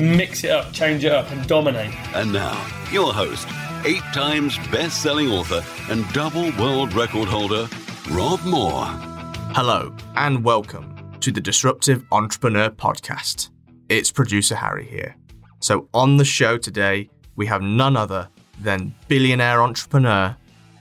Mix it up, change it up, and dominate. And now, your host, eight times best selling author and double world record holder, Rob Moore. Hello, and welcome to the Disruptive Entrepreneur Podcast. It's producer Harry here. So, on the show today, we have none other than billionaire entrepreneur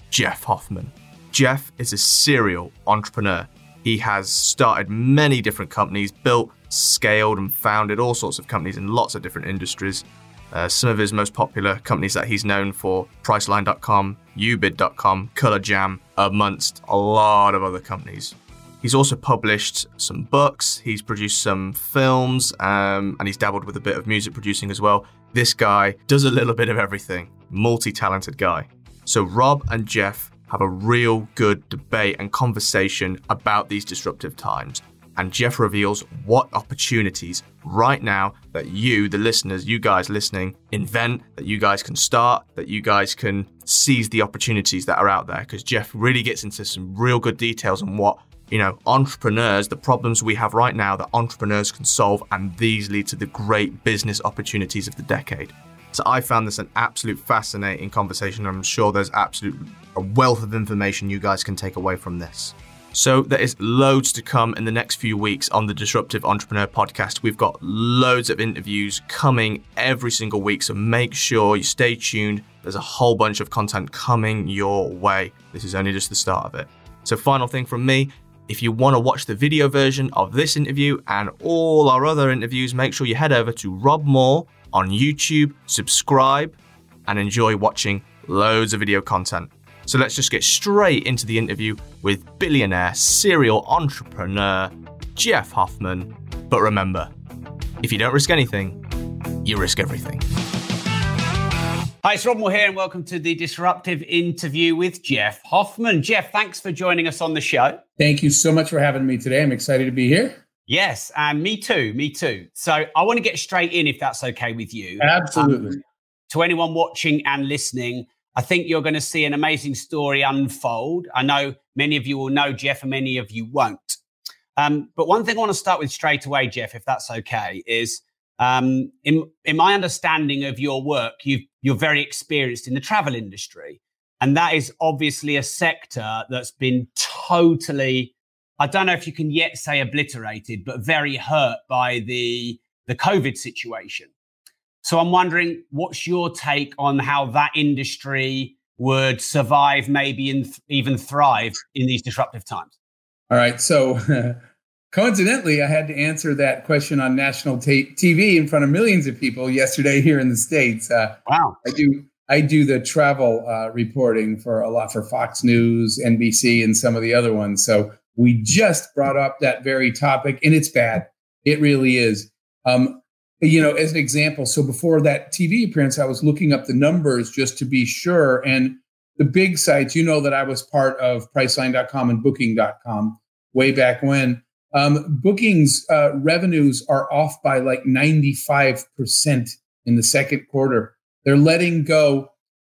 Jeff Hoffman. Jeff is a serial entrepreneur. He has started many different companies, built, scaled, and founded all sorts of companies in lots of different industries. Uh, some of his most popular companies that he's known for Priceline.com, Ubid.com, ColorJar, amongst a lot of other companies. He's also published some books, he's produced some films, um, and he's dabbled with a bit of music producing as well. This guy does a little bit of everything, multi talented guy. So, Rob and Jeff have a real good debate and conversation about these disruptive times. And Jeff reveals what opportunities right now that you, the listeners, you guys listening, invent, that you guys can start, that you guys can seize the opportunities that are out there. Because Jeff really gets into some real good details on what, you know, entrepreneurs, the problems we have right now that entrepreneurs can solve, and these lead to the great business opportunities of the decade. So I found this an absolute fascinating conversation. I'm sure there's absolute a wealth of information you guys can take away from this. So there is loads to come in the next few weeks on the Disruptive Entrepreneur podcast. We've got loads of interviews coming every single week, so make sure you stay tuned. There's a whole bunch of content coming your way. This is only just the start of it. So final thing from me, if you want to watch the video version of this interview and all our other interviews, make sure you head over to Rob Moore on YouTube, subscribe, and enjoy watching loads of video content. So let's just get straight into the interview with billionaire serial entrepreneur Jeff Hoffman. But remember, if you don't risk anything, you risk everything. Hi, it's Rob Moore here, and welcome to the disruptive interview with Jeff Hoffman. Jeff, thanks for joining us on the show. Thank you so much for having me today. I'm excited to be here. Yes, and me too, me too. So I want to get straight in if that's okay with you. Absolutely. Um, to anyone watching and listening, I think you're going to see an amazing story unfold. I know many of you will know Jeff and many of you won't. Um, but one thing I want to start with straight away, Jeff, if that's okay, is um, in, in my understanding of your work, you you're very experienced in the travel industry. And that is obviously a sector that's been totally, I don't know if you can yet say obliterated, but very hurt by the, the COVID situation. So I'm wondering, what's your take on how that industry would survive, maybe and th- even thrive in these disruptive times? All right. So, coincidentally, I had to answer that question on national t- TV in front of millions of people yesterday here in the states. Uh, wow. I do. I do the travel uh, reporting for a lot for Fox News, NBC, and some of the other ones. So we just brought up that very topic, and it's bad. It really is. Um, you know, as an example, so before that TV appearance, I was looking up the numbers just to be sure. And the big sites, you know, that I was part of Priceline.com and Booking.com way back when. Um, bookings uh, revenues are off by like 95% in the second quarter. They're letting go,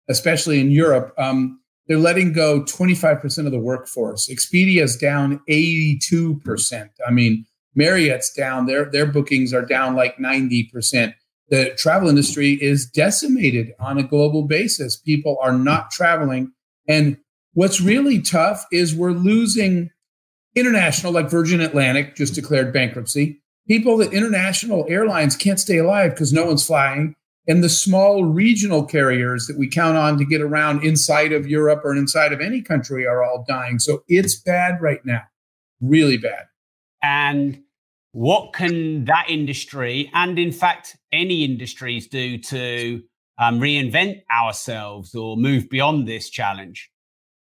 especially in Europe, um, they're letting go 25% of the workforce. Expedia's down 82%. I mean, Marriott's down, their, their bookings are down like 90%. The travel industry is decimated on a global basis. People are not traveling. And what's really tough is we're losing international, like Virgin Atlantic just declared bankruptcy. People that international airlines can't stay alive because no one's flying. And the small regional carriers that we count on to get around inside of Europe or inside of any country are all dying. So it's bad right now, really bad. And what can that industry, and in fact, any industries, do to um, reinvent ourselves or move beyond this challenge?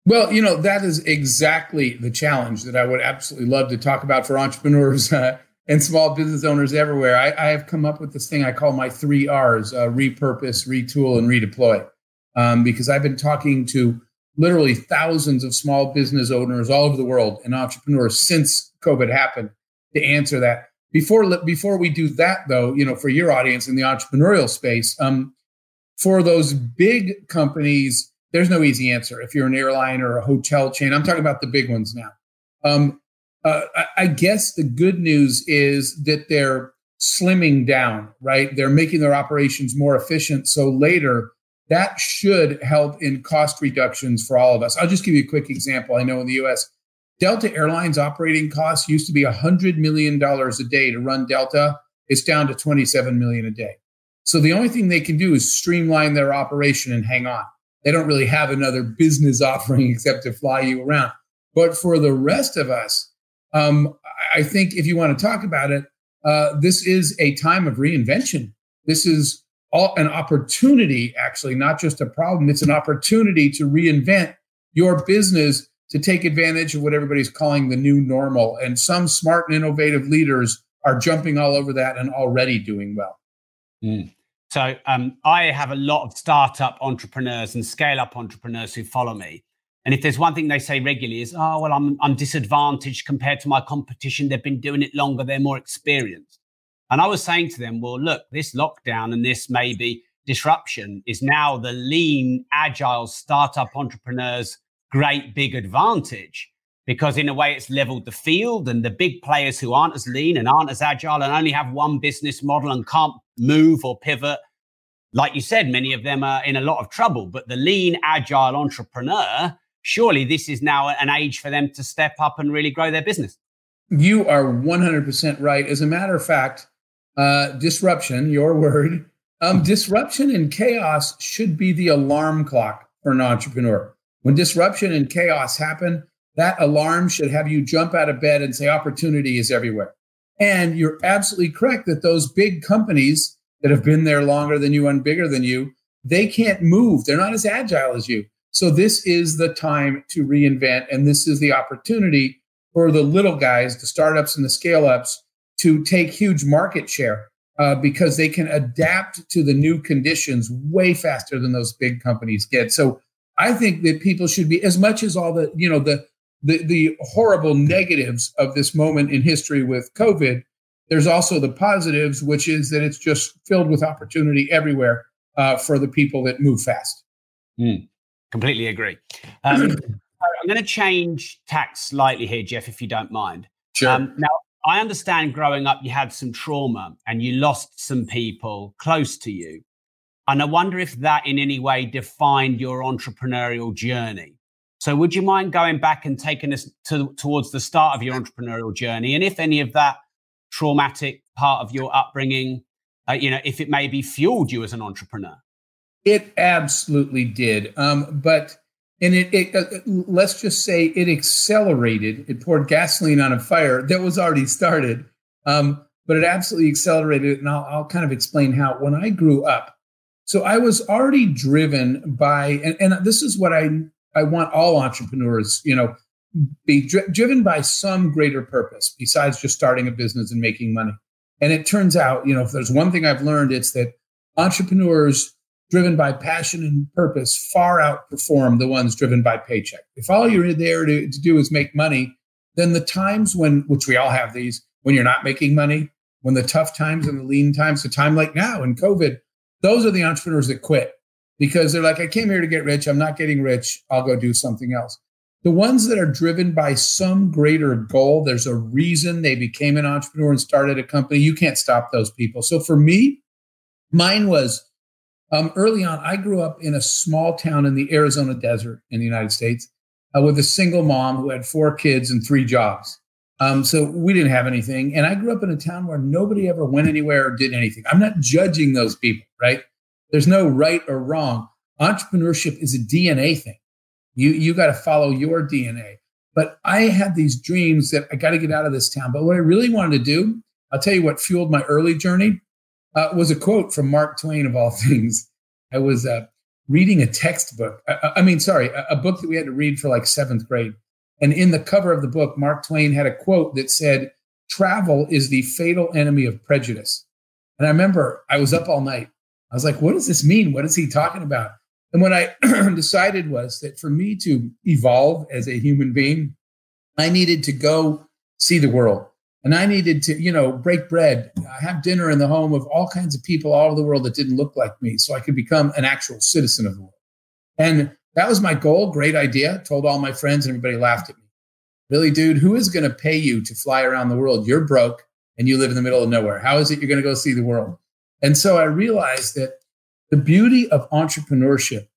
Well, you know, that is exactly the challenge that I would absolutely love to talk about for entrepreneurs uh, and small business owners everywhere. I, I, have come up with this thing I call my three R's: uh, repurpose, retool, and redeploy. Um, because I've been talking to literally thousands of small business owners all over the world and entrepreneurs since COVID happened to answer that. Before before we do that, though, you know, for your audience in the entrepreneurial space, um, for those big companies, there's no easy answer. If you're an airline or a hotel chain, I'm talking about the big ones now. Um, uh, I, I guess the good news is that they're slimming down, right? They're making their operations more efficient. So later, that should help in cost reductions for all of us. I'll just give you a quick example. I know in the US, Delta Airlines operating costs used to be $100 million a day to run Delta. It's down to 27 million a day. So the only thing they can do is streamline their operation and hang on. They don't really have another business offering except to fly you around. But for the rest of us, um, I think if you want to talk about it, uh, this is a time of reinvention. This is all, an opportunity, actually, not just a problem. It's an opportunity to reinvent your business to take advantage of what everybody's calling the new normal. And some smart and innovative leaders are jumping all over that and already doing well. Mm. So um, I have a lot of startup entrepreneurs and scale up entrepreneurs who follow me. And if there's one thing they say regularly is, oh, well, I'm, I'm disadvantaged compared to my competition. They've been doing it longer. They're more experienced. And I was saying to them, well, look, this lockdown and this maybe disruption is now the lean, agile startup entrepreneurs' great big advantage because in a way it's leveled the field and the big players who aren't as lean and aren't as agile and only have one business model and can't move or pivot like you said many of them are in a lot of trouble but the lean agile entrepreneur surely this is now an age for them to step up and really grow their business. You are 100% right. As a matter of fact, uh, disruption, your word, um, disruption and chaos should be the alarm clock for an entrepreneur. When disruption and chaos happen, that alarm should have you jump out of bed and say opportunity is everywhere. And you're absolutely correct that those big companies that have been there longer than you and bigger than you, they can't move. They're not as agile as you. So this is the time to reinvent, and this is the opportunity for the little guys, the startups and the scale ups, to take huge market share uh, because they can adapt to the new conditions way faster than those big companies get. So I think that people should be as much as all the you know the the, the horrible negatives of this moment in history with COVID. There's also the positives, which is that it's just filled with opportunity everywhere uh, for the people that move fast. Mm. Completely agree. Um, I'm going to change tack slightly here, Jeff, if you don't mind. Sure. Um, now, I understand growing up, you had some trauma and you lost some people close to you. And I wonder if that in any way defined your entrepreneurial journey. So, would you mind going back and taking us to, towards the start of your entrepreneurial journey? And if any of that traumatic part of your upbringing, uh, you know, if it maybe fueled you as an entrepreneur? It absolutely did. Um, but and it, it uh, let's just say it accelerated. It poured gasoline on a fire that was already started. Um, but it absolutely accelerated it, and I'll, I'll kind of explain how. When I grew up, so I was already driven by, and, and this is what I I want all entrepreneurs, you know, be dri- driven by some greater purpose besides just starting a business and making money. And it turns out, you know, if there's one thing I've learned, it's that entrepreneurs driven by passion and purpose far outperform the ones driven by paycheck. If all you're there to, to do is make money, then the times when, which we all have these, when you're not making money, when the tough times and the lean times, the time like now in COVID, those are the entrepreneurs that quit because they're like, I came here to get rich. I'm not getting rich. I'll go do something else. The ones that are driven by some greater goal, there's a reason they became an entrepreneur and started a company. You can't stop those people. So for me, mine was um, early on, I grew up in a small town in the Arizona desert in the United States uh, with a single mom who had four kids and three jobs. Um, so we didn't have anything. And I grew up in a town where nobody ever went anywhere or did anything. I'm not judging those people, right? There's no right or wrong. Entrepreneurship is a DNA thing. You, you got to follow your DNA. But I had these dreams that I got to get out of this town. But what I really wanted to do, I'll tell you what fueled my early journey uh, was a quote from Mark Twain, of all things. I was uh, reading a textbook. I, uh, uh, I mean, sorry, a, a, book that we had to read for like seventh grade. And in the cover of the book, Mark Twain had a quote that said, travel is the fatal enemy of prejudice. And I remember I was up all night. I was like, what does this mean? What is he talking about? And what I decided was that for me to evolve as a human being, I needed to go see the world. And I needed to, you know, break bread, have dinner in the home of all kinds of people all over the world that didn't look like me so I could become an actual citizen of the world. And that was my goal. Great idea. Told all my friends and everybody laughed at me. Really, dude, who is going to pay you to fly around the world? You're broke and you live in the middle of nowhere. How is it you're going to go see the world? And so I realized that the beauty of entrepreneurship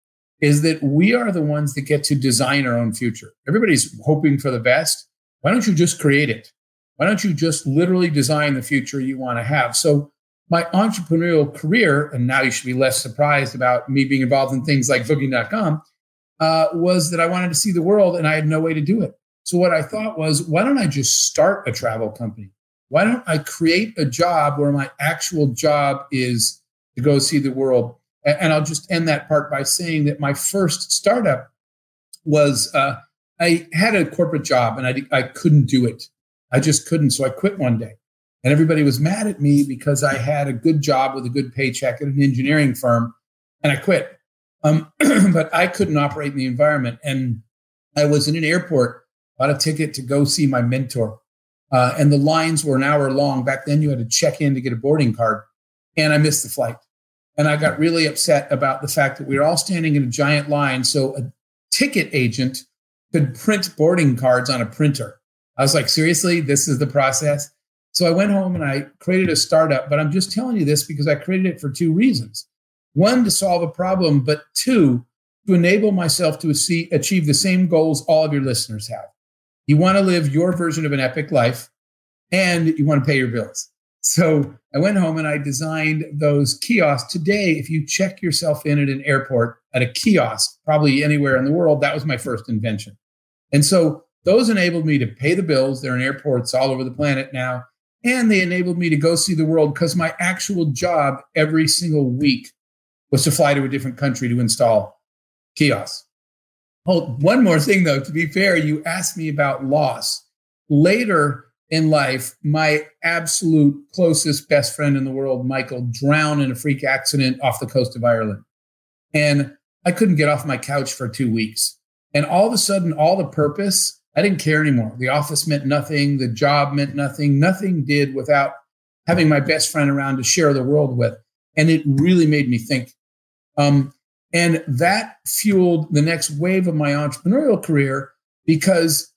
is that we are the ones that get to design our own future. Everybody's hoping for the best. Why don't you just create it? Why don't you just literally design the future you want to have? So, my entrepreneurial career, and now you should be less surprised about me being involved in things like booking.com, uh, was that I wanted to see the world and I had no way to do it. So, what I thought was, why don't I just start a travel company? Why don't I create a job where my actual job is to go see the world? And I'll just end that part by saying that my first startup was uh, I had a corporate job and I, I couldn't do it. I just couldn't. So I quit one day. And everybody was mad at me because I had a good job with a good paycheck at an engineering firm and I quit. Um, but I couldn't operate in the environment. And I was in an airport, bought a ticket to go see my mentor. Uh, and the lines were an hour long. Back then, you had to check in to get a boarding card. And I missed the flight. And I got really upset about the fact that we were all standing in a giant line. So a ticket agent could print boarding cards on a printer. I was like, seriously, this is the process. So I went home and I created a startup, but I'm just telling you this because I created it for two reasons. One, to solve a problem, but two, to enable myself to achieve the same goals all of your listeners have. You want to live your version of an epic life and you want to pay your bills. So I went home and I designed those kiosks. Today, if you check yourself in at an airport at a kiosk, probably anywhere in the world, that was my first invention. And so those enabled me to pay the bills. They're in airports all over the planet now. And they enabled me to go see the world because my actual job every single week was to fly to a different country to install kiosks. Oh, one more thing though, to be fair, you asked me about loss. Later in life, my absolute closest best friend in the world, Michael, drowned in a freak accident off the coast of Ireland. And I couldn't get off my couch for two weeks. And all of a sudden, all the purpose I didn't care anymore. The office meant nothing. The job meant nothing. Nothing did without having my best friend around to share the world with. And it really made me think. Um, and that fueled the next wave of my entrepreneurial career because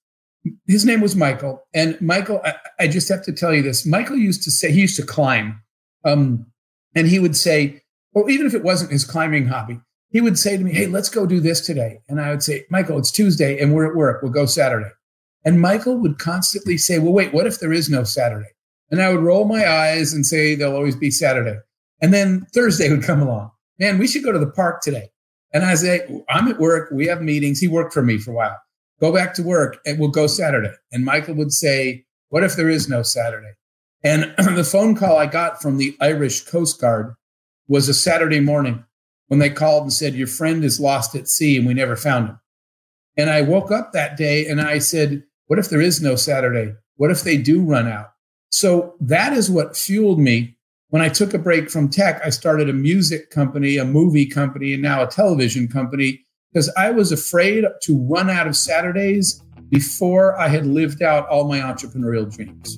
his name was Michael. And Michael, I, I just have to tell you this Michael used to say, he used to climb. Um, and he would say, or even if it wasn't his climbing hobby, he would say to me, Hey, let's go do this today. And I would say, Michael, it's Tuesday and we're at work. We'll go Saturday. And Michael would constantly say, Well, wait, what if there is no Saturday? And I would roll my eyes and say, There'll always be Saturday. And then Thursday would come along. Man, we should go to the park today. And I say, I'm at work. We have meetings. He worked for me for a while. Go back to work and we'll go Saturday. And Michael would say, What if there is no Saturday? And the phone call I got from the Irish Coast Guard was a Saturday morning when they called and said, Your friend is lost at sea and we never found him. And I woke up that day and I said, What if there is no Saturday? What if they do run out? So that is what fueled me. When I took a break from tech, I started a music company, a movie company, and now a television company because I was afraid to run out of Saturdays before I had lived out all my entrepreneurial dreams.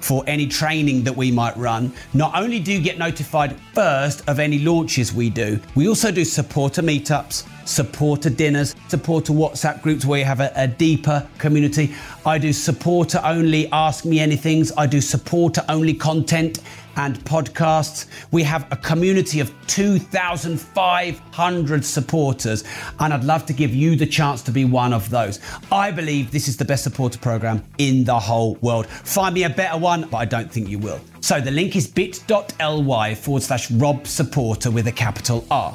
for any training that we might run. Not only do you get notified first of any launches we do, we also do supporter meetups, supporter dinners, supporter WhatsApp groups where you have a, a deeper community. I do supporter only Ask Me Anythings. I do supporter only content and podcasts. We have a community of 2,500 supporters, and I'd love to give you the chance to be one of those. I believe this is the best supporter program in the whole world. Find me a better one, but I don't think you will. So the link is bit.ly forward slash Rob Supporter with a capital R.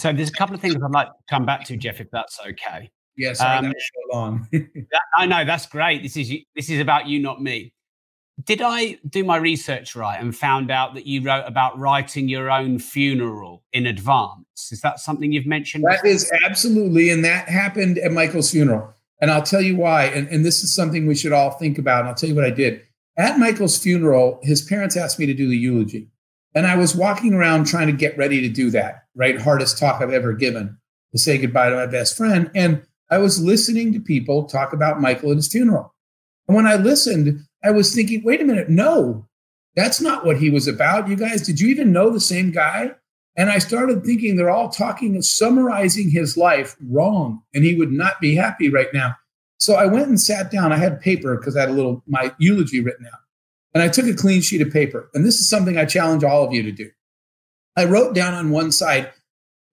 So there's a couple of things I'd like to come back to, Jeff, if that's okay. Yes, yeah, um, that was so long. that, I know that's great. This is this is about you, not me. Did I do my research right and found out that you wrote about writing your own funeral in advance? Is that something you've mentioned? That is absolutely, and that happened at Michael's funeral. And I'll tell you why. And, and this is something we should all think about. And I'll tell you what I did. At Michael's funeral, his parents asked me to do the eulogy. And I was walking around trying to get ready to do that, right? Hardest talk I've ever given to say goodbye to my best friend. And I was listening to people talk about Michael at his funeral. And when I listened, I was thinking, wait a minute, no, that's not what he was about. You guys, did you even know the same guy? And I started thinking they're all talking, and summarizing his life wrong, and he would not be happy right now. So I went and sat down. I had paper because I had a little my eulogy written out. And I took a clean sheet of paper. And this is something I challenge all of you to do. I wrote down on one side,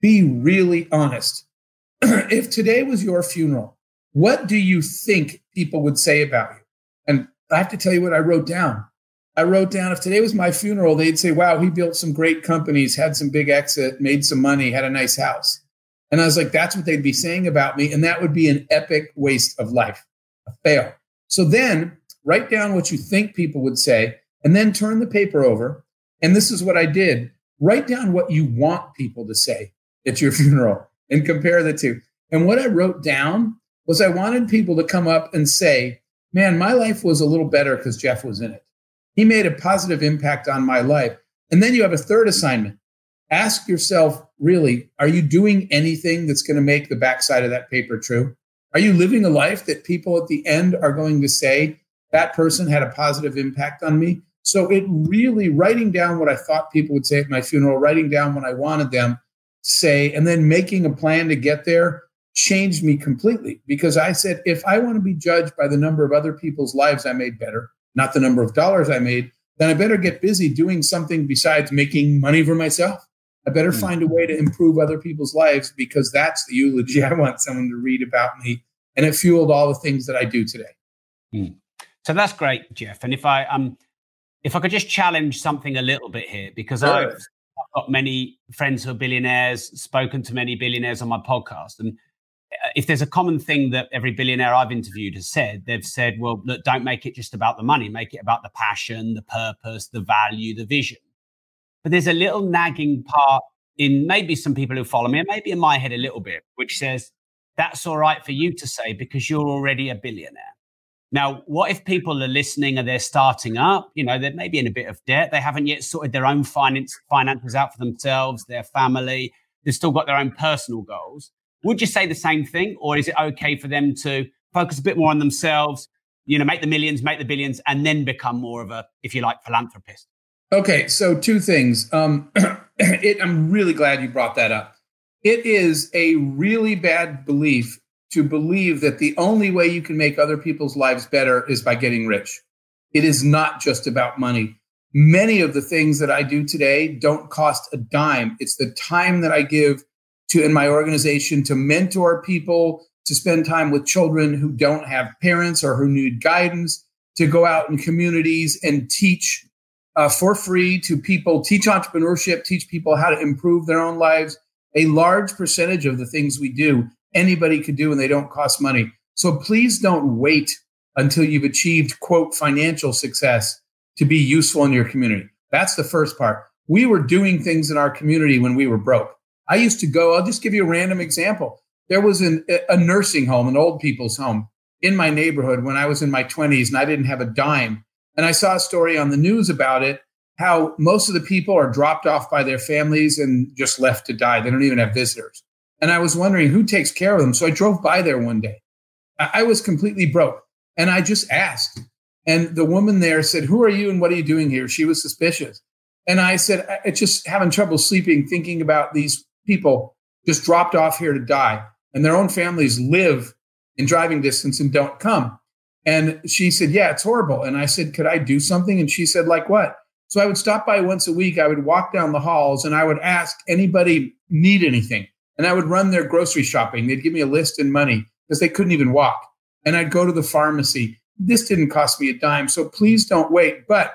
be really honest. if today was your funeral, what do you think people would say about you? And I have to tell you what I wrote down. I wrote down if today was my funeral, they'd say, wow, he built some great companies, had some big exit, made some money, had a nice house. And I was like, that's what they'd be saying about me. And that would be an epic waste of life, a fail. So then write down what you think people would say, and then turn the paper over. And this is what I did write down what you want people to say at your funeral and compare the two. And what I wrote down was I wanted people to come up and say, man, my life was a little better because Jeff was in it. He made a positive impact on my life. And then you have a third assignment. Ask yourself, really, are you doing anything that's going to make the backside of that paper true? Are you living a life that people at the end are going to say, that person had a positive impact on me. So it really writing down what I thought people would say at my funeral, writing down what I wanted them to say, and then making a plan to get there changed me completely because I said, if I want to be judged by the number of other people's lives I made better, not the number of dollars I made, then I better get busy doing something besides making money for myself. I better mm-hmm. find a way to improve other people's lives because that's the eulogy I want someone to read about me. And it fueled all the things that I do today. Mm. So that's great, Jeff. And if I um if I could just challenge something a little bit here, because sure. I've, I've got many friends who are billionaires, spoken to many billionaires on my podcast, and uh, if there's a common thing that every billionaire I've interviewed has said, they've said, well, look, don't make it just about the money, make it about the passion, the purpose, the value, the vision. But there's a little nagging part in maybe some people who follow me, and maybe in my head a little bit, which says, that's all right for you to say because you're already a billionaire. Now, what if people are listening and they're starting up? You know, they're maybe in a bit of debt. They haven't yet sorted their own finance, finances out for themselves, their family. They've still got their own personal goals. Would you say the same thing? Or is it okay for them to focus a bit more on themselves, you know, make the millions, make the billions, and then become more of a, if you like, philanthropist? Okay. So, two things. Um, it, I'm really glad you brought that up. It is a really bad belief to believe that the only way you can make other people's lives better is by getting rich. It is not just about money. Many of the things that I do today don't cost a dime. It's the time that I give to in my organization to mentor people, to spend time with children who don't have parents or who need guidance, to go out in communities and teach uh, for free to people, teach entrepreneurship, teach people how to improve their own lives. A large percentage of the things we do anybody could do and they don't cost money. So please don't wait until you've achieved, quote, financial success to be useful in your community. That's the first part. We were doing things in our community when we were broke. I used to go, I'll just give you a random example. There was an, a nursing home, an old people's home in my neighborhood when I was in my 20s and I didn't have a dime. And I saw a story on the news about it how most of the people are dropped off by their families and just left to die. They don't even have visitors. And I was wondering who takes care of them. So I drove by there one day. I was completely broke. And I just asked. And the woman there said, Who are you and what are you doing here? She was suspicious. And I said, I just having trouble sleeping, thinking about these people just dropped off here to die, and their own families live in driving distance and don't come. And she said, Yeah, it's horrible. And I said, Could I do something? And she said, Like what? So I would stop by once a week. I would walk down the halls and I would ask anybody need anything. And I would run their grocery shopping. They'd give me a list and money because they couldn't even walk. And I'd go to the pharmacy. This didn't cost me a dime. So please don't wait. But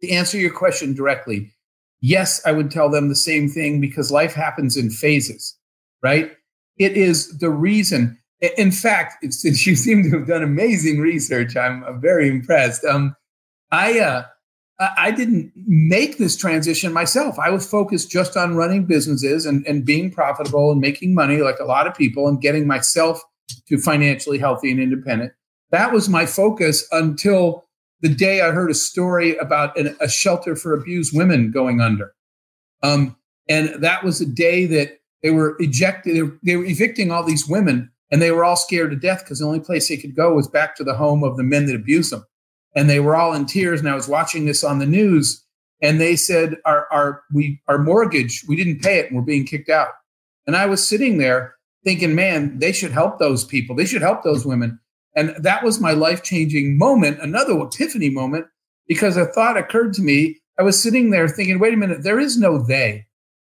to answer your question directly, yes, I would tell them the same thing because life happens in phases, right? It is the reason. In fact, since you seem to have done amazing research, I'm, very impressed. Um, I uh, I didn't make this transition myself. I was focused just on running businesses and, and being profitable and making money like a lot of people and getting myself to financially healthy and independent. That was my focus until the day I heard a story about an, a shelter for abused women going under. Um, and that was a day that they were ejected, they were, they were evicting all these women and they were all scared to death because the only place they could go was back to the home of the men that abused them and they were all in tears. And I was watching this on the news, and they said, "Our our we our mortgage, we didn't pay it, and we're being kicked out." And I was sitting there thinking, "Man, they should help those people. They should help those women." And that was my life changing moment, another epiphany moment, because a thought occurred to me. I was sitting there thinking, "Wait a minute, there is no they."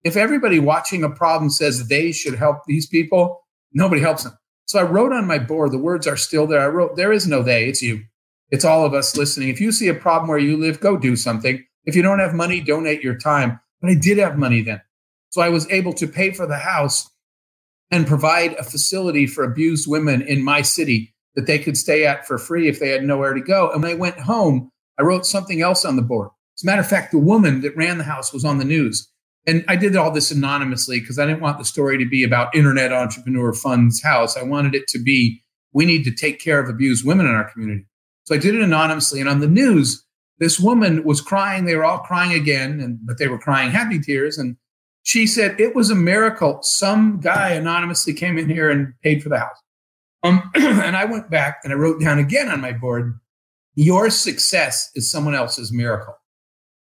If everybody watching a problem says they should help these people, nobody helps them. So I wrote on my board, the words are still there. I wrote, There is no they, it's you. It's all of us listening. If you see a problem where you live, go do something. If you don't have money, donate your time. But I did have money then. So I was able to pay for the house and provide a facility for abused women in my city that they could stay at for free if they had nowhere to go. And when I went home, I wrote something else on the board. As a matter of fact, the woman that ran the house was on the news. And I did all this anonymously because I didn't want the story to be about Internet Entrepreneur Fund's house. I wanted it to be we need to take care of abused women in our community. So I did it anonymously. And on the news, this woman was crying. They were all crying again, and but they were crying happy tears. And she said it was a miracle. Some guy anonymously came in here and paid for the house. Um, and I went back and I wrote down again on my board, your success is someone else's miracle.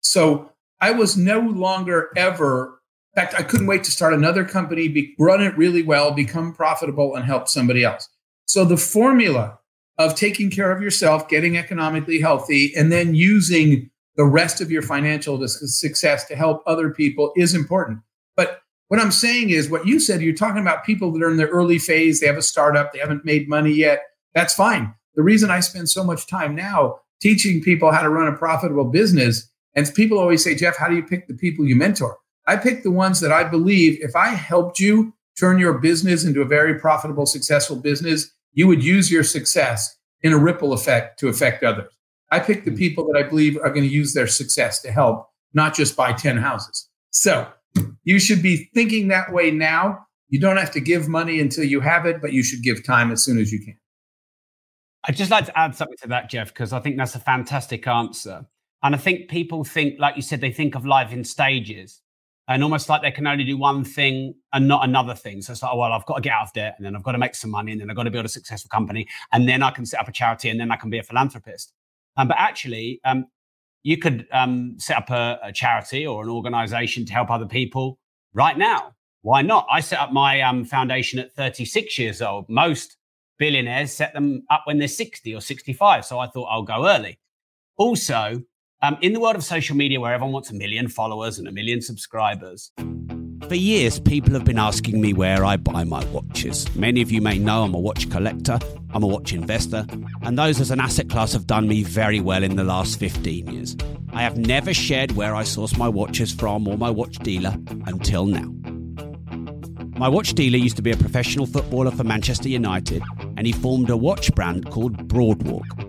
So I was no longer ever, in fact, I couldn't wait to start another company, be, run it really well, become profitable, and help somebody else. So the formula of taking care of yourself, getting economically healthy, and then using the rest of your financial success to help other people is important. But what I'm saying is what you said, you're talking about people that are in their early phase, they have a startup, they haven't made money yet. That's fine. The reason I spend so much time now teaching people how to run a profitable business, and people always say, Jeff, how do you pick the people you mentor? I pick the ones that I believe if I helped you turn your business into a very profitable, successful business, you would use your success in a ripple effect to affect others. I pick the hmm. people that I believe are going to use their success to help, not just buy 10 houses. So you should be thinking that way now. You don't have to give money until you have it, but you should give time as soon as you can. I'd just like to add something to that, Jeff, because I think that's a fantastic answer. And I think people think, like you said, they think of life in stages and almost like they can only do one thing and not another thing. So it's like, oh, well, I've got to get out of debt and then I've got to make some money and then I've got to build a successful company and then I can set up a charity and then I can be a philanthropist. Um, but actually, um, you could um, set up a, a, charity or an organization to help other people right now. Why not? I set up my um, foundation at 36 years old. Most billionaires set them up when they're 60 or 65. So I thought I'll go early. Also, um, in the world of social media, where everyone wants a million followers and a million subscribers, for years, people have been asking me where I buy my watches. Many of you may know I'm a watch collector, I'm a watch investor, and those as an asset class have done me very well in the last 15 years. I have never shared where I source my watches from or my watch dealer until now. My watch dealer used to be a professional footballer for Manchester United, and he formed a watch brand called Broadwalk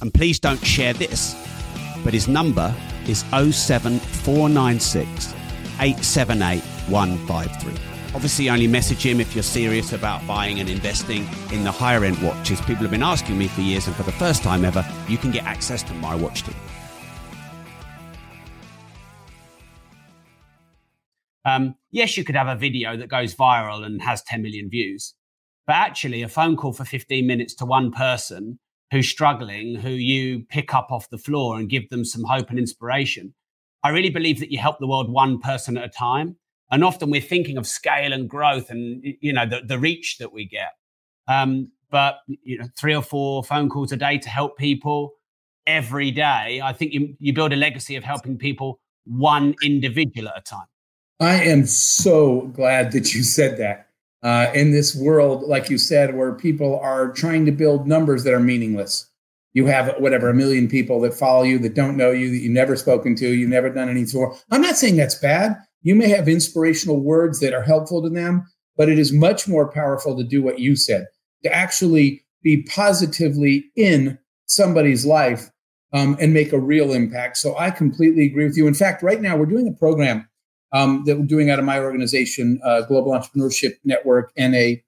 And please don't share this, but his number is 07496 878 153. Obviously, only message him if you're serious about buying and investing in the higher end watches. People have been asking me for years, and for the first time ever, you can get access to my watch team. Um, yes, you could have a video that goes viral and has 10 million views, but actually, a phone call for 15 minutes to one person who's struggling, who you pick up off the floor and give them some hope and inspiration. I really believe that you help the world one person at a time. And often we're thinking of scale and growth and you know the, the reach that we get. Um, but you know, three or four phone calls a day to help people every day. I think you, you build a legacy of helping people one individual at a time. I am so glad that you said that. Uh, in this world, like you said, where people are trying to build numbers that are meaningless. You have whatever a million people that follow you that don't know you that you've never spoken to, you've never done anything for. I'm not saying that's bad. You may have inspirational words that are helpful to them, but it is much more powerful to do what you said, to actually be positively in somebody's life um, and make a real impact. So I completely agree with you. In fact, right now we're doing a program um, that we're doing out of my organization, uh, Global Entrepreneurship Network, and a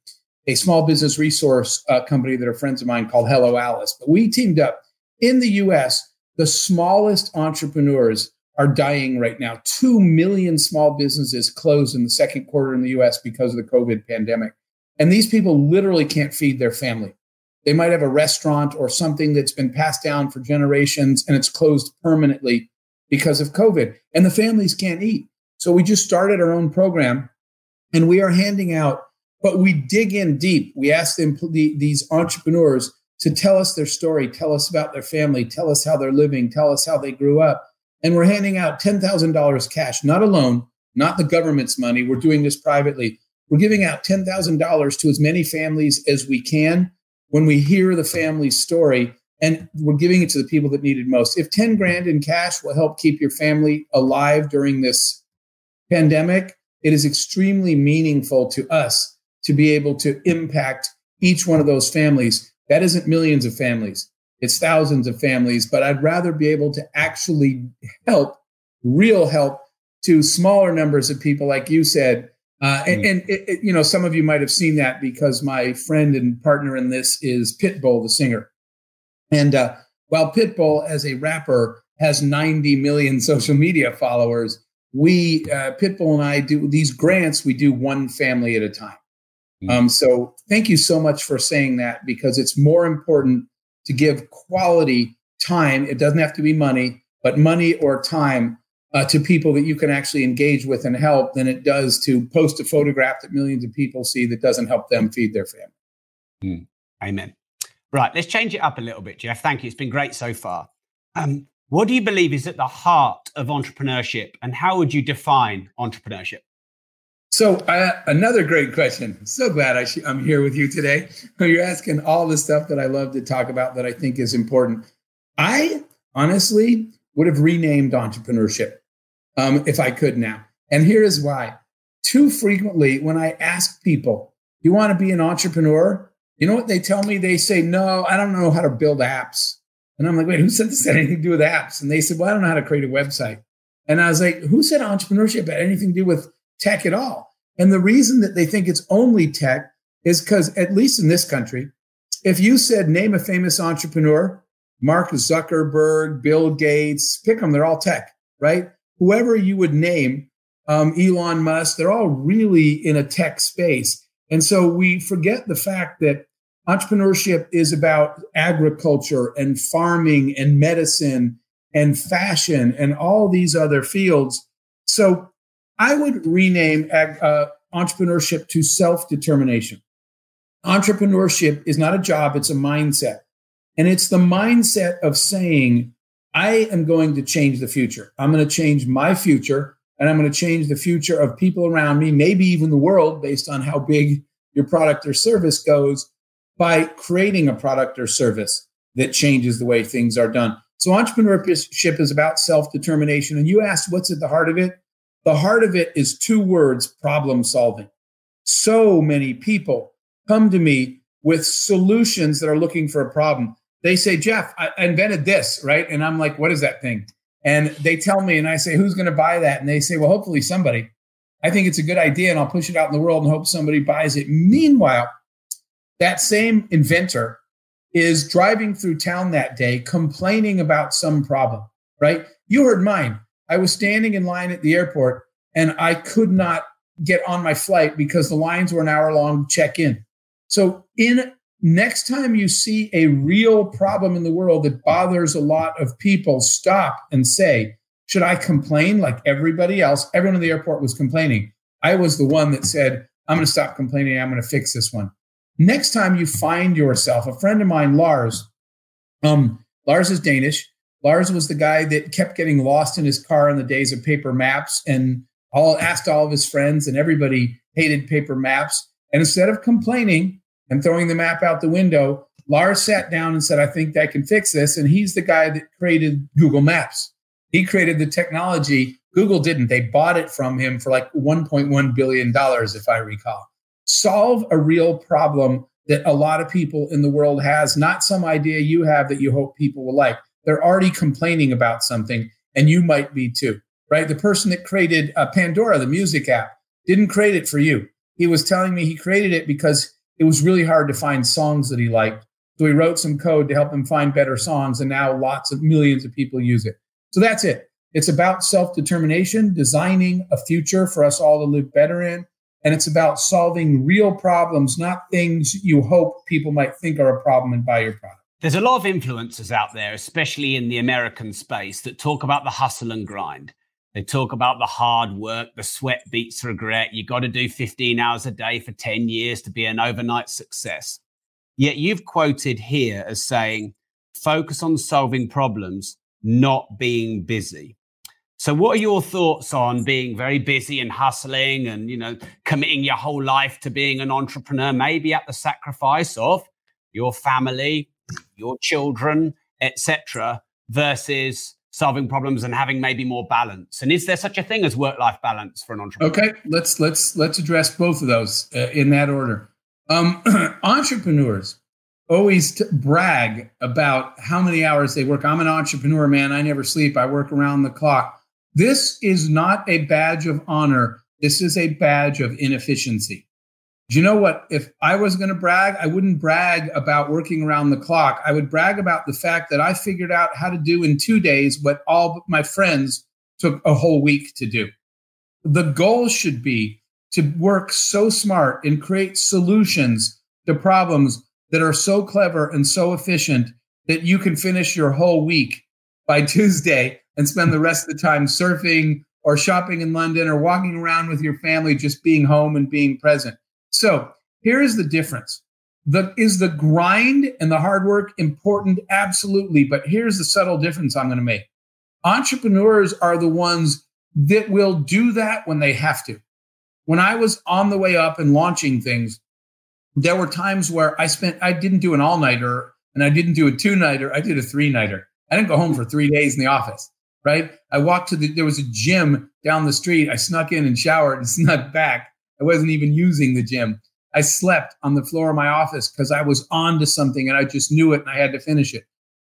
a small business resource uh, company that are friends of mine called Hello Alice. But we teamed up in the U.S. The smallest entrepreneurs are dying right now. Two million small businesses closed in the second quarter in the U.S. because of the COVID pandemic, and these people literally can't feed their family. They might have a restaurant or something that's been passed down for generations and it's closed permanently because of COVID, and the families can't eat. So we just started our own program and we are handing out, but we dig in deep. We ask them, these entrepreneurs to tell us their story, tell us about their family, tell us how they're living, tell us how they grew up. And we're handing out $10,000 cash, not a loan, not the government's money. We're doing this privately. We're giving out $10,000 to as many families as we can when we hear the family's story and we're giving it to the people that need it most. If 10 grand in cash will help keep your family alive during this pandemic, it is extremely meaningful to us to be able to impact each one of those families. That isn't millions of families, it's thousands of families, but I'd rather be able to actually help, real help to smaller numbers of people, like you said. Uh, and, mm. and it, it, you know, some of you might have seen that because my friend and partner in this is Pitbull, the singer. And uh, while Pitbull, as a rapper, has 90 million social media followers, we uh, Pitbull and I do these grants. We do one family at a time. Mm-hmm. Um, so thank you so much for saying that because it's more important to give quality time. It doesn't have to be money, but money or time uh, to people that you can actually engage with and help than it does to post a photograph that millions of people see that doesn't help them feed their family. Mm. Amen. Right, let's change it up a little bit, Jeff. Thank you. It's been great so far. Um, what do you believe is at the heart of entrepreneurship, and how would you define entrepreneurship? So, uh, another great question. So glad I I'm here with you today. You're asking all the stuff that I love to talk about that I think is important. I honestly would have renamed entrepreneurship um, if I could now. And here is why. Too frequently, when I ask people, you want to be an entrepreneur? You know what they tell me? They say, no, I don't know how to build apps. And I'm like, wait, who said this had anything to do with apps? And they said, well, I don't know how to create a website. And I was like, who said entrepreneurship had anything to do with tech at all? And the reason that they think it's only tech is because, at least in this country, if you said, name a famous entrepreneur, Mark Zuckerberg, Bill Gates, pick them, they're all tech, right? Whoever you would name, um, Elon Musk, they're all really in a tech space. And so we forget the fact that entrepreneurship is about agriculture and farming and medicine and fashion and all these other fields. So I would rename uh, entrepreneurship to self determination. Entrepreneurship is not a job, it's a mindset. And it's the mindset of saying, I am going to change the future. I'm going to change my future and I'm going to change the future of people around me, maybe even the world, based on how big your product or service goes by creating a product or service that changes the way things are done. So entrepreneurship is about self-determination. And you asked what's at the heart of it? The heart of it is two words, problem solving. So many people come to me with solutions that are looking for a problem. they say, Jeff, I invented this, right? And I'm like, what is that thing? And they tell me, and I say, who's going to buy that? And they say, well, hopefully somebody. I think it's a good idea, and I'll push it out in the world and hope somebody buys it. Meanwhile, that same inventor is driving through town that day complaining about some problem, right? You heard mine. I was standing in line at the airport and I could not get on my flight because the lines were an hour long check in. So, in next time you see a real problem in the world that bothers a lot of people, stop and say, should I complain like everybody else? Everyone in the airport was complaining. I was the one that said, I'm going to stop complaining. I'm going to fix this one. Next time you find yourself, a friend of mine, Lars, um, Lars is Danish. Lars was the guy that kept getting lost in his car in the days of paper maps and all asked all of his friends, and everybody hated paper maps. And instead of complaining and throwing the map out the window, Lars sat down and said, I think I can fix this. And he's the guy that created Google Maps. He created the technology. Google didn't. They bought it from him for like $1.1 billion, if I recall solve a real problem that a lot of people in the world has, not some idea you have that you hope people will like. They're already complaining about something, and you might be too, right? The person that created uh, Pandora, the music app, didn't create it for you. He was telling me he created it because it was really hard to find songs that he liked. So he wrote some code to help him find better songs, and now lots of millions of people use it. So that's it. It's about self determination, designing a future for us all to live better in, and it's about solving real problems, not things you hope people might think are a problem and buy your product. There's a lot of influencers out there, especially in the American space, that talk about the hustle and grind. They talk about the hard work, the sweat beats regret. You got to do 15 hours a day for 10 years to be an overnight success. Yet you've quoted here as saying, focus on solving problems, not being busy. So, what are your thoughts on being very busy and hustling and, you know, committing your whole life to being an entrepreneur, maybe at the sacrifice of your family, your children, etc., versus solving problems and having maybe more balance? And is there such a thing as work-life balance for an entrepreneur? Okay, let's let's let's address both of those uh, in that order. Um, entrepreneurs always t- brag about how many hours they work. I'm an entrepreneur, man. I never sleep. I work around the clock. This is not a badge of honor. This is a badge of inefficiency. Do you know what? If I was going to brag, I wouldn't brag about working around the clock. I would brag about the fact that I figured out how to do in two days what all my friends took a whole week to do. The goal should be to work so smart and create solutions to problems that are so clever and so efficient that you can finish your whole week by Tuesday and spend the rest of the time surfing or shopping in London or walking around with your family, just being home and being present. So here is the difference. The, is the grind and the hard work important? Absolutely. But here's the subtle difference I'm going to make. Entrepreneurs are the ones that will do that when they have to. When I was on the way up and launching things, there were times where I spent, I didn't do an all nighter and I didn't do a two nighter, I did a three nighter. I didn't go home for three days in the office right? I walked to the, there was a gym down the street. I snuck in and showered and snuck back. I wasn't even using the gym. I slept on the floor of my office because I was on to something and I just knew it and I had to finish it.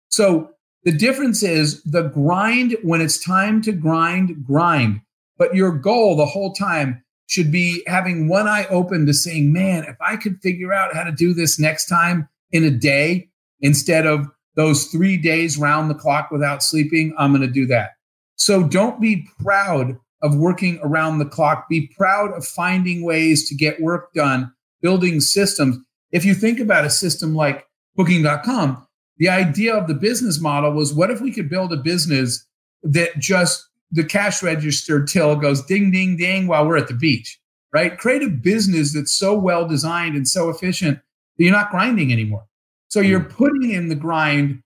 So the difference is the grind, when it's time to grind, grind. But your goal the whole time should be having one eye open to saying, man, if I could figure out how to do this next time in a day instead of those three days round the clock without sleeping, I'm going to do that. So don't be proud of working around the clock. Be proud of finding ways to get work done, building systems. If you think about a system like booking.com, the idea of the business model was what if we could build a business that just the cash register till goes ding, ding, ding while we're at the beach, right? Create a business that's so well designed and so efficient that you're not grinding anymore. So you're hmm. putting in the grind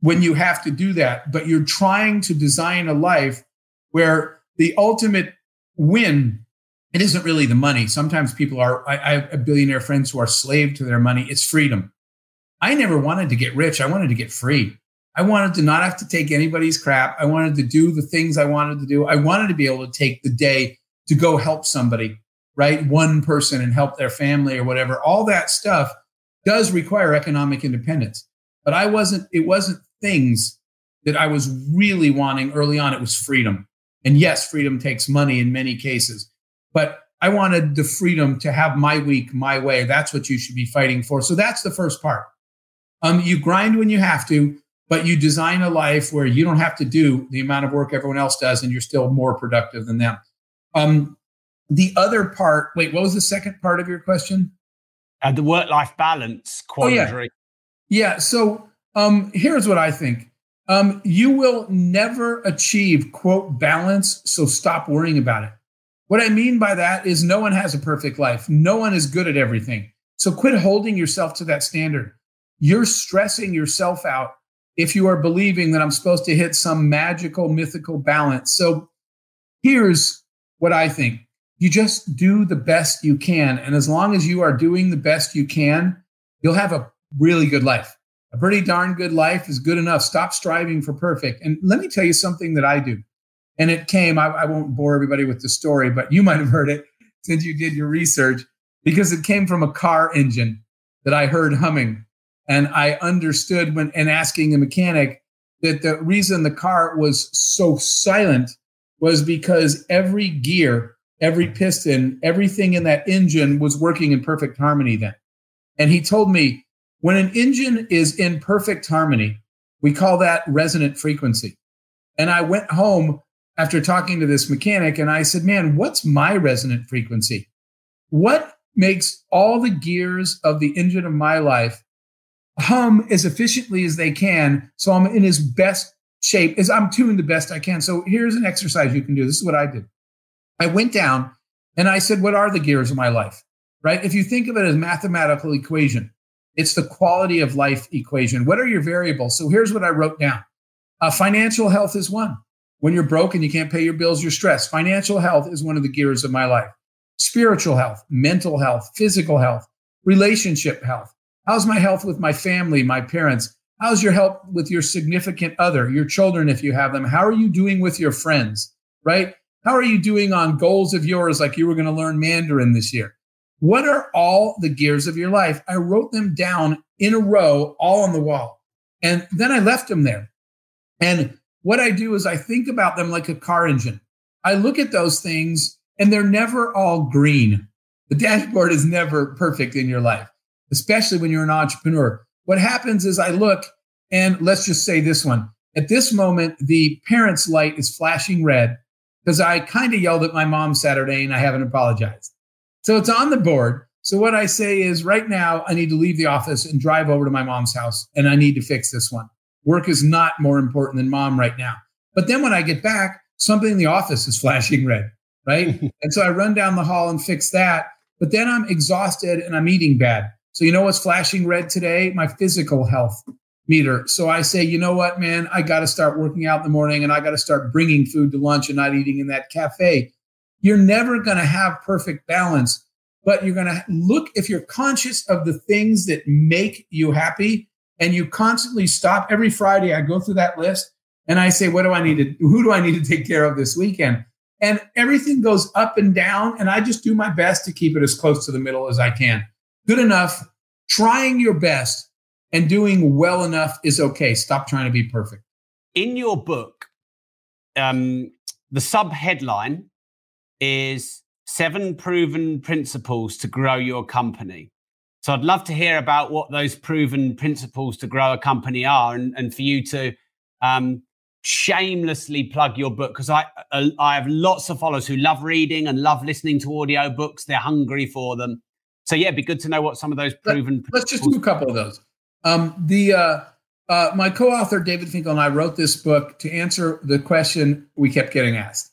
when you have to do that, but you're trying to design a life where the ultimate win it isn't really the money. Sometimes people are, I, I have billionaire friends who are slave to their money. It's freedom. I never wanted to get rich. I wanted to get free. I wanted to not have to take anybody's crap. I wanted to do the things I wanted to do. I wanted to be able to take the day to go help somebody, right? One person and help their family or whatever. All that stuff does require economic independence. but I wasn't, it wasn't things that I was really wanting early on. It was freedom. And yes, freedom takes money in many cases, but I wanted the freedom to have my week my way. That's what you should be fighting for. So that's the first part. Um, you grind when you have to, but you design a life where you don't have to do the amount of work everyone else does, and you're still more productive than them. Um, the other part, wait, what was the second part of your question? Uh, the work-life balance quandary. Oh, yeah. yeah. So um, here's what I think. Um, you will never achieve quote balance, so stop worrying about it. What I mean by that is no one has a perfect life. No one is good at everything. So quit holding yourself to that standard. You're stressing yourself out if you are believing that I'm supposed to hit some magical, mythical balance. So here's what I think you just do the best you can. And as long as you are doing the best you can, you'll have a really good life. A pretty darn good life is good enough. Stop striving for perfect. And let me tell you something that I do. And it came, I, I won't bore everybody with the story, but you might have heard it since you did your research because it came from a car engine that I heard humming. And I understood when and asking the mechanic that the reason the car was so silent was because every gear, every piston, everything in that engine was working in perfect harmony then. And he told me when an engine is in perfect harmony, we call that resonant frequency. And I went home after talking to this mechanic and I said, Man, what's my resonant frequency? What makes all the gears of the engine of my life hum as efficiently as they can so I'm in as best shape as I'm tuned the best I can. So here's an exercise you can do. This is what I did. I went down and I said, What are the gears of my life? Right? If you think of it as mathematical equation, it's the quality of life equation. What are your variables? So here's what I wrote down. Uh, financial health is one. When you're broke and you can't pay your bills, you're stressed. Financial health is one of the gears of my life. Spiritual health, mental health, physical health, relationship health. How's my health with my family, my parents? How's your health with your significant other, your children, if you have them? How are you doing with your friends, right? How are you doing on goals of yours, like you were going to learn Mandarin this year? What are all the gears of your life? I wrote them down in a row, all on the wall. And then I left them there. And what I do is I think about them like a car engine. I look at those things and they're never all green. The dashboard is never perfect in your life, especially when you're an entrepreneur. What happens is I look and let's just say this one. At this moment, the parents' light is flashing red because I kind of yelled at my mom Saturday and I haven't apologized. So it's on the board. So what I say is right now, I need to leave the office and drive over to my mom's house and I need to fix this one. Work is not more important than mom right now. But then when I get back, something in the office is flashing red, right? and so I run down the hall and fix that. But then I'm exhausted and I'm eating bad. So you know what's flashing red today? My physical health meter. So I say, you know what, man, I got to start working out in the morning and I got to start bringing food to lunch and not eating in that cafe you're never going to have perfect balance, but you're going to look if you're conscious of the things that make you happy and you constantly stop every Friday. I go through that list and I say, what do I need to, who do I need to take care of this weekend? And everything goes up and down. And I just do my best to keep it as close to the middle as I can. Good enough. Trying your best and doing well enough is okay. Stop trying to be perfect. In your book, um, the sub headline is seven proven principles to grow your company. So I'd love to hear about what those proven principles to grow a company are and, and for you to um, shamelessly plug your book because I, uh, I have lots of followers who love reading and love listening to audio books. They're hungry for them. So yeah, it'd be good to know what some of those proven. Let, us just do a couple of those. Um, the uh, uh, my co-author David Finkel and I wrote this book to answer the question we kept getting asked.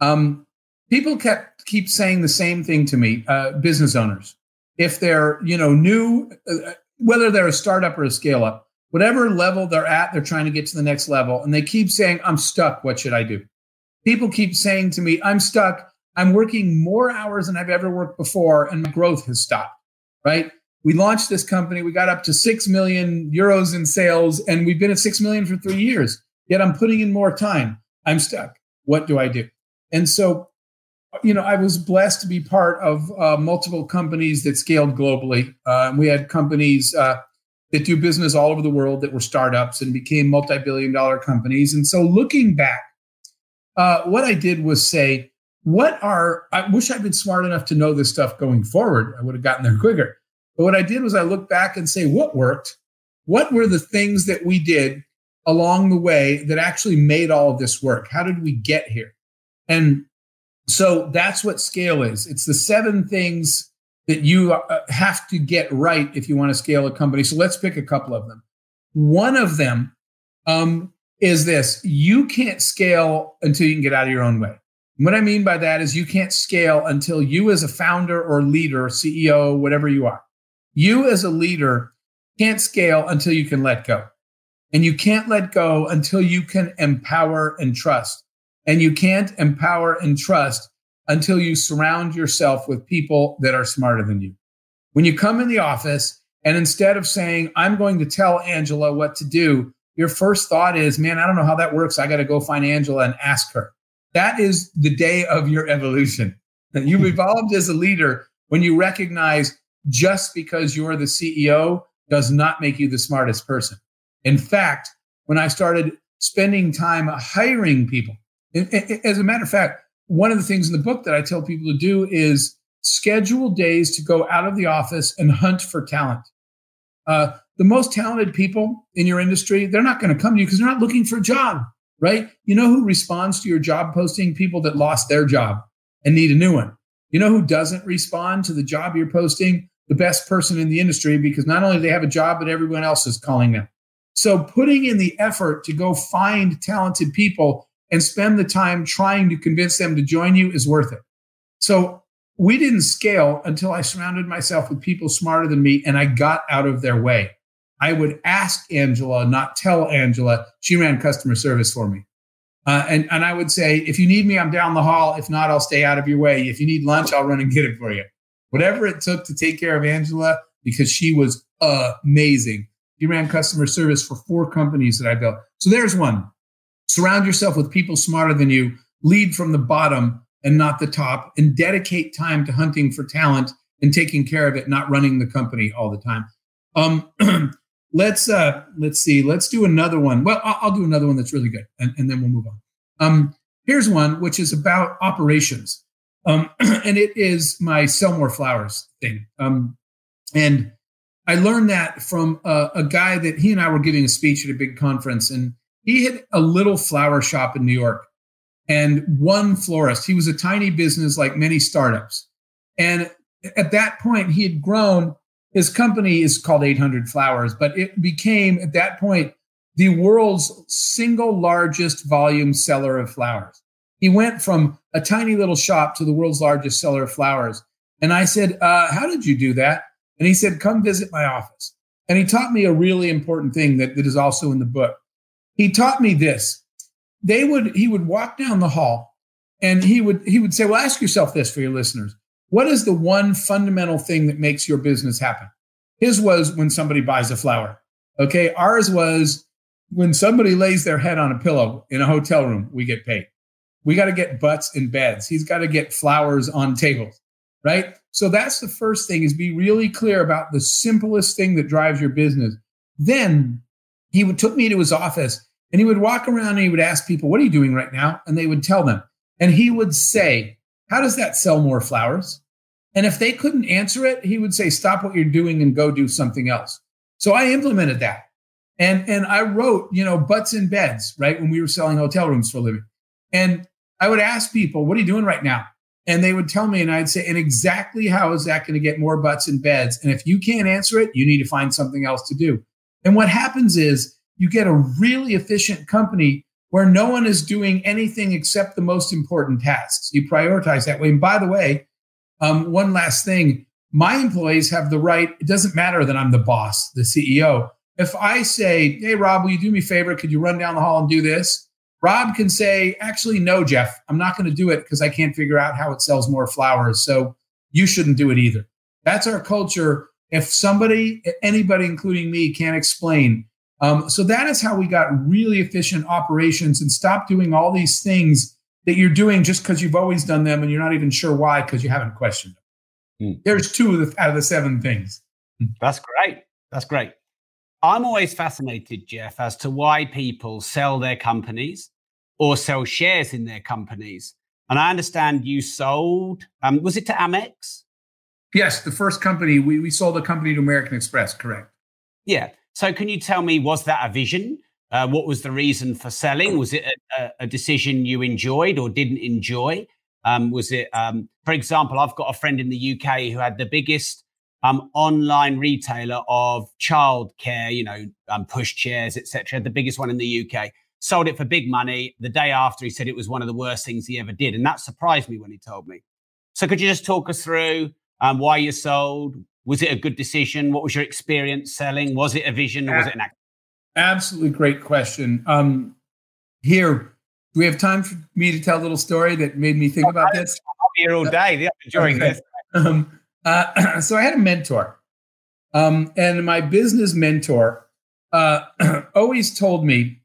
Um, people kept keep saying the same thing to me uh, business owners. If they're you know new uh, whether they're a startup or a scale up whatever level they're at they're trying to get to the next level and they keep saying i'm stuck. What should i do? People keep saying to me i'm stuck. I'm working more hours than i've ever worked before and my growth has stopped. Right we launched this company we got up to 6 million euros in sales and we've been at 6 million for 3 years yet i'm putting in more time i'm stuck what do i do and so you know, I was blessed to be part of uh, multiple companies that scaled globally. Uh, we had companies uh, that do business all over the world that were startups and became multi billion dollar companies. And so looking back, uh, what I did was say, what are, I wish I'd been smart enough to know this stuff going forward. I would have gotten there quicker. But what I did was I looked back and say, what worked? What were the things that we did along the way that actually made all of this work? How did we get here? And so that's what scale is. It's the seven things that you uh, have to get right if you want to scale a company. So let's pick a couple of them. One of them um, is this you can't scale until you can get out of your own way. What I mean by that is you can't scale until you, as a founder or leader, CEO, whatever you are, you as a leader can't scale until you can let go. And you can't let go until you can empower and trust. And you can't empower and trust until you surround yourself with people that are smarter than you. When you come in the office and instead of saying, I'm going to tell Angela what to do, your first thought is, man, I don't know how that works. I got to go find Angela and ask her. That is the day of your evolution. You've evolved as a leader when you recognize just because you're the CEO does not make you the smartest person. In fact, when I started spending time hiring people, as a matter of fact, one of the things in the book that I tell people to do is schedule days to go out of the office and hunt for talent. Uh, the most talented people in your industry, they're not going to come to you because they're not looking for a job, right? You know who responds to your job posting? People that lost their job and need a new one. You know who doesn't respond to the job you're posting? The best person in the industry because not only do they have a job, but everyone else is calling them. So putting in the effort to go find talented people and spend the time trying to convince them to join you is worth it. So we didn't scale until I surrounded myself with people smarter than me and I got out of their way. I would ask Angela, not tell Angela. She ran customer service for me. Uh, and, and I would say, if you need me, I'm down the hall. If not, I'll stay out of your way. If you need lunch, I'll run and get it for you. Whatever it took to take care of Angela, because she was amazing. She ran customer service for four companies that I built. So there's one. Surround yourself with people smarter than you, lead from the bottom and not the top, and dedicate time to hunting for talent and taking care of it, not running the company all the time. Um, let's uh, let's see. Let's do another one. Well, I'll, I'll do another one that's really good, and, and then we'll move on. Um, here's one which is about operations, um, and it is my sell more flowers thing. Um, and I learned that from a, a guy that he and I were giving a speech at a big conference, and he had a little flower shop in New York and one florist. He was a tiny business like many startups. And at that point, he had grown. His company is called 800 Flowers, but it became at that point the world's single largest volume seller of flowers. He went from a tiny little shop to the world's largest seller of flowers. And I said, uh, How did you do that? And he said, Come visit my office. And he taught me a really important thing that, that is also in the book he taught me this. They would he would walk down the hall and he would he would say, "Well, ask yourself this for your listeners. What is the one fundamental thing that makes your business happen?" His was when somebody buys a flower. Okay, ours was when somebody lays their head on a pillow in a hotel room, we get paid. We got to get butts in beds. He's got to get flowers on tables, right? So that's the first thing is be really clear about the simplest thing that drives your business. Then he would took me to his office and he would walk around and he would ask people, What are you doing right now? And they would tell them. And he would say, How does that sell more flowers? And if they couldn't answer it, he would say, Stop what you're doing and go do something else. So I implemented that. And, and I wrote, you know, butts in beds, right? When we were selling hotel rooms for a living. And I would ask people, What are you doing right now? And they would tell me, and I'd say, And exactly how is that going to get more butts in beds? And if you can't answer it, you need to find something else to do. And what happens is you get a really efficient company where no one is doing anything except the most important tasks. You prioritize that way. And by the way, um, one last thing my employees have the right, it doesn't matter that I'm the boss, the CEO. If I say, hey, Rob, will you do me a favor? Could you run down the hall and do this? Rob can say, actually, no, Jeff, I'm not going to do it because I can't figure out how it sells more flowers. So you shouldn't do it either. That's our culture if somebody, anybody, including me, can't explain. Um, so that is how we got really efficient operations and stopped doing all these things that you're doing just because you've always done them and you're not even sure why because you haven't questioned them. Mm. There's two of the, out of the seven things. That's great. That's great. I'm always fascinated, Jeff, as to why people sell their companies or sell shares in their companies. And I understand you sold, um, was it to Amex? Yes, the first company, we, we sold a company to American Express, correct. Yeah. So can you tell me, was that a vision? Uh, what was the reason for selling? Was it a, a decision you enjoyed or didn't enjoy? Um, was it, um, for example, I've got a friend in the UK who had the biggest um, online retailer of childcare, you know, um, push chairs, etc. The biggest one in the UK. Sold it for big money. The day after, he said it was one of the worst things he ever did, and that surprised me when he told me. So, could you just talk us through um, why you sold? Was it a good decision? What was your experience selling? Was it a vision or was it an act? Absolutely great question. Um, here, do we have time for me to tell a little story that made me think about this? I'll be here all day. enjoying okay. this. Um, uh, so I had a mentor, um, and my business mentor uh, always told me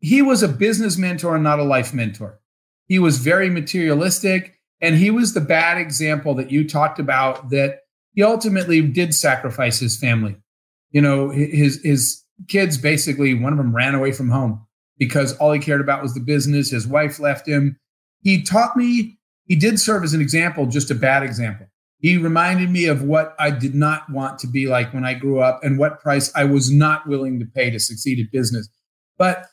he was a business mentor and not a life mentor. He was very materialistic, and he was the bad example that you talked about. That he ultimately did sacrifice his family. You know, his his kids basically one of them ran away from home because all he cared about was the business. His wife left him. He taught me. He did serve as an example, just a bad example he reminded me of what I did not want to be like when I grew up and what price I was not willing to pay to succeed at business. But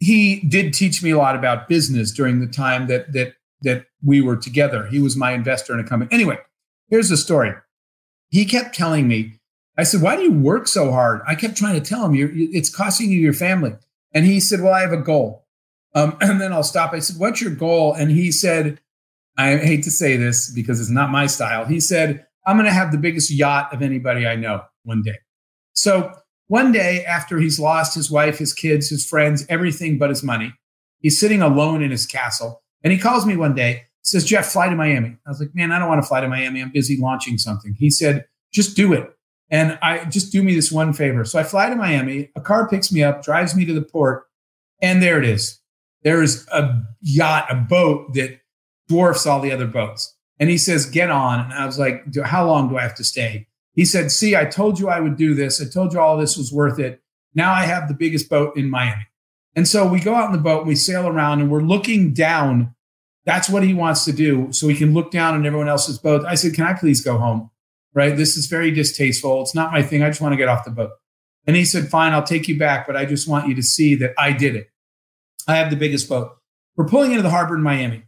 he did teach me a lot about business during the time that that that we were together. He was my investor in a company. Anyway, here's the story. He kept telling me, I said, "Why do you work so hard?" I kept trying to tell him, "It's costing you your family." And he said, "Well, I have a goal." Um, and then I'll stop. I said, "What's your goal?" And he said, I hate to say this because it's not my style. He said, I'm going to have the biggest yacht of anybody I know one day. So one day after he's lost his wife, his kids, his friends, everything but his money, he's sitting alone in his castle. And he calls me one day, says, Jeff, fly to Miami. I was like, man, I don't want to fly to Miami. I'm busy launching something. He said, just do it. And I just do me this one favor. So I fly to Miami. A car picks me up, drives me to the port, and there it is. There is a yacht, a boat that dwarfs all the other boats. And he says, Get on. And I was like, How long do I have to stay? He said, See, I told you I would do this. I told you all this was worth it. Now I have the biggest boat in Miami. And so we go out in the boat and we sail around and we're looking down. That's what he wants to do. So he can look down on everyone else's boat. I said, Can I please go home? Right? This is very distasteful. It's not my thing. I just want to get off the boat. And he said, Fine, I'll take you back, but I just want you to see that I did it. I have the biggest boat. We're pulling into the harbor in Miami.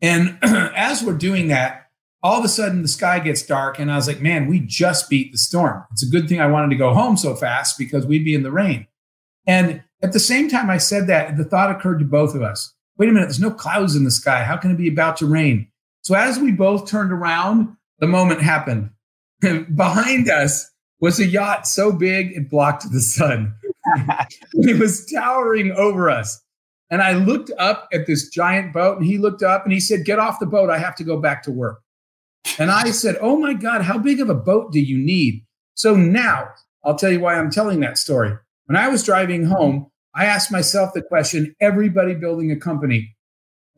And as we're doing that, all of a sudden the sky gets dark. And I was like, man, we just beat the storm. It's a good thing I wanted to go home so fast because we'd be in the rain. And at the same time I said that, the thought occurred to both of us wait a minute, there's no clouds in the sky. How can it be about to rain? So as we both turned around, the moment happened. Behind us was a yacht so big it blocked the sun. it was towering over us. And I looked up at this giant boat and he looked up and he said, Get off the boat. I have to go back to work. And I said, Oh my God, how big of a boat do you need? So now I'll tell you why I'm telling that story. When I was driving home, I asked myself the question everybody building a company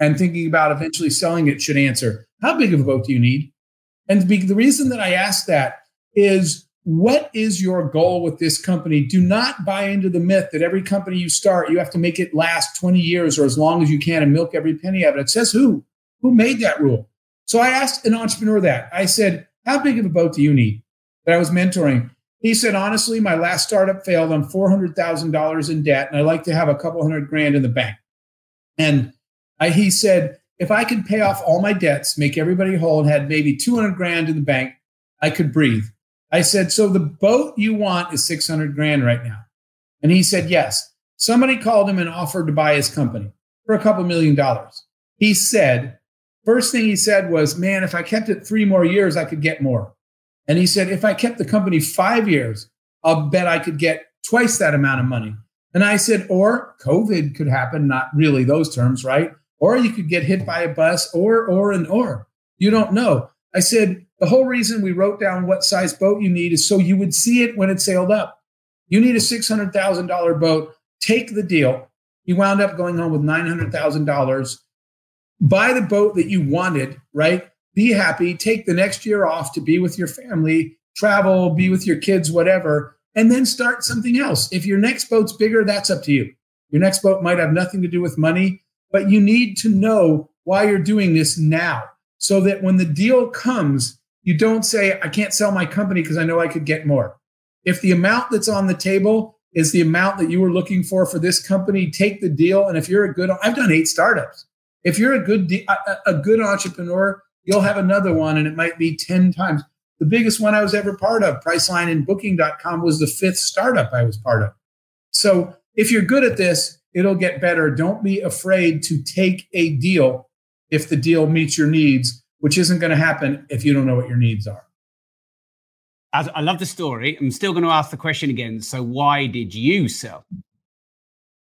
and thinking about eventually selling it should answer How big of a boat do you need? And the reason that I asked that is what is your goal with this company? Do not buy into the myth that every company you start, you have to make it last 20 years or as long as you can and milk every penny of it. It says who? Who made that rule? So I asked an entrepreneur that. I said, How big of a boat do you need? That I was mentoring. He said, Honestly, my last startup failed. I'm $400,000 in debt, and I like to have a couple hundred grand in the bank. And I, he said, If I could pay off all my debts, make everybody whole, and had maybe 200 grand in the bank, I could breathe. I said, So the boat you want is 600 grand right now. And he said, Yes. Somebody called him and offered to buy his company for a couple million dollars. He said, First thing he said was, Man, if I kept it three more years, I could get more. And he said, If I kept the company five years, I'll bet I could get twice that amount of money. And I said, Or COVID could happen, not really those terms, right? Or you could get hit by a bus, or, or, and or. You don't know. I said, the whole reason we wrote down what size boat you need is so you would see it when it sailed up. You need a $600,000 boat. Take the deal. You wound up going home with $900,000. Buy the boat that you wanted, right? Be happy. Take the next year off to be with your family, travel, be with your kids, whatever. and then start something else. If your next boat's bigger, that's up to you. Your next boat might have nothing to do with money, but you need to know why you're doing this now so that when the deal comes, you don't say, I can't sell my company because I know I could get more. If the amount that's on the table is the amount that you were looking for for this company, take the deal. And if you're a good, I've done eight startups. If you're a good, a, a good entrepreneur, you'll have another one and it might be 10 times. The biggest one I was ever part of, Priceline and Booking.com, was the fifth startup I was part of. So if you're good at this, it'll get better. Don't be afraid to take a deal if the deal meets your needs, which isn't going to happen if you don't know what your needs are. I love the story. I'm still going to ask the question again. So, why did you sell?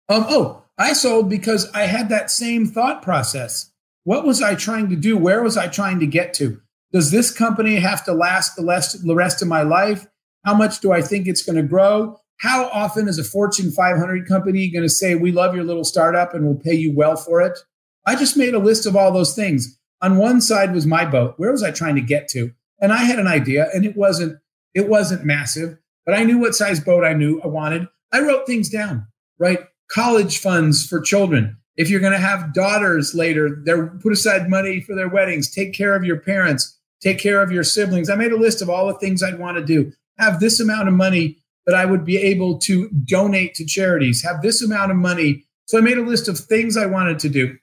Um, oh, I sold because I had that same thought process. What was I trying to do? Where was I trying to get to? Does this company have to last the rest, of my life? How much do I think it's going to grow? How often is a Fortune 500 company going to say, We love your little startup and we'll pay you well for it? I just made a list of all those things. On one side was my boat. Where was I trying to get to? And I had an idea, and it wasn't it wasn't massive, but I knew what size boat I knew I wanted. I wrote things down, right? College funds for children. If you're going to have daughters later, they're put aside money for their weddings. Take care of your parents. Take care of your siblings. I made a list of all the things I'd want to do. Have this amount of money that I would be able to donate to charities. Have this amount of money. So I made a list of things I wanted to do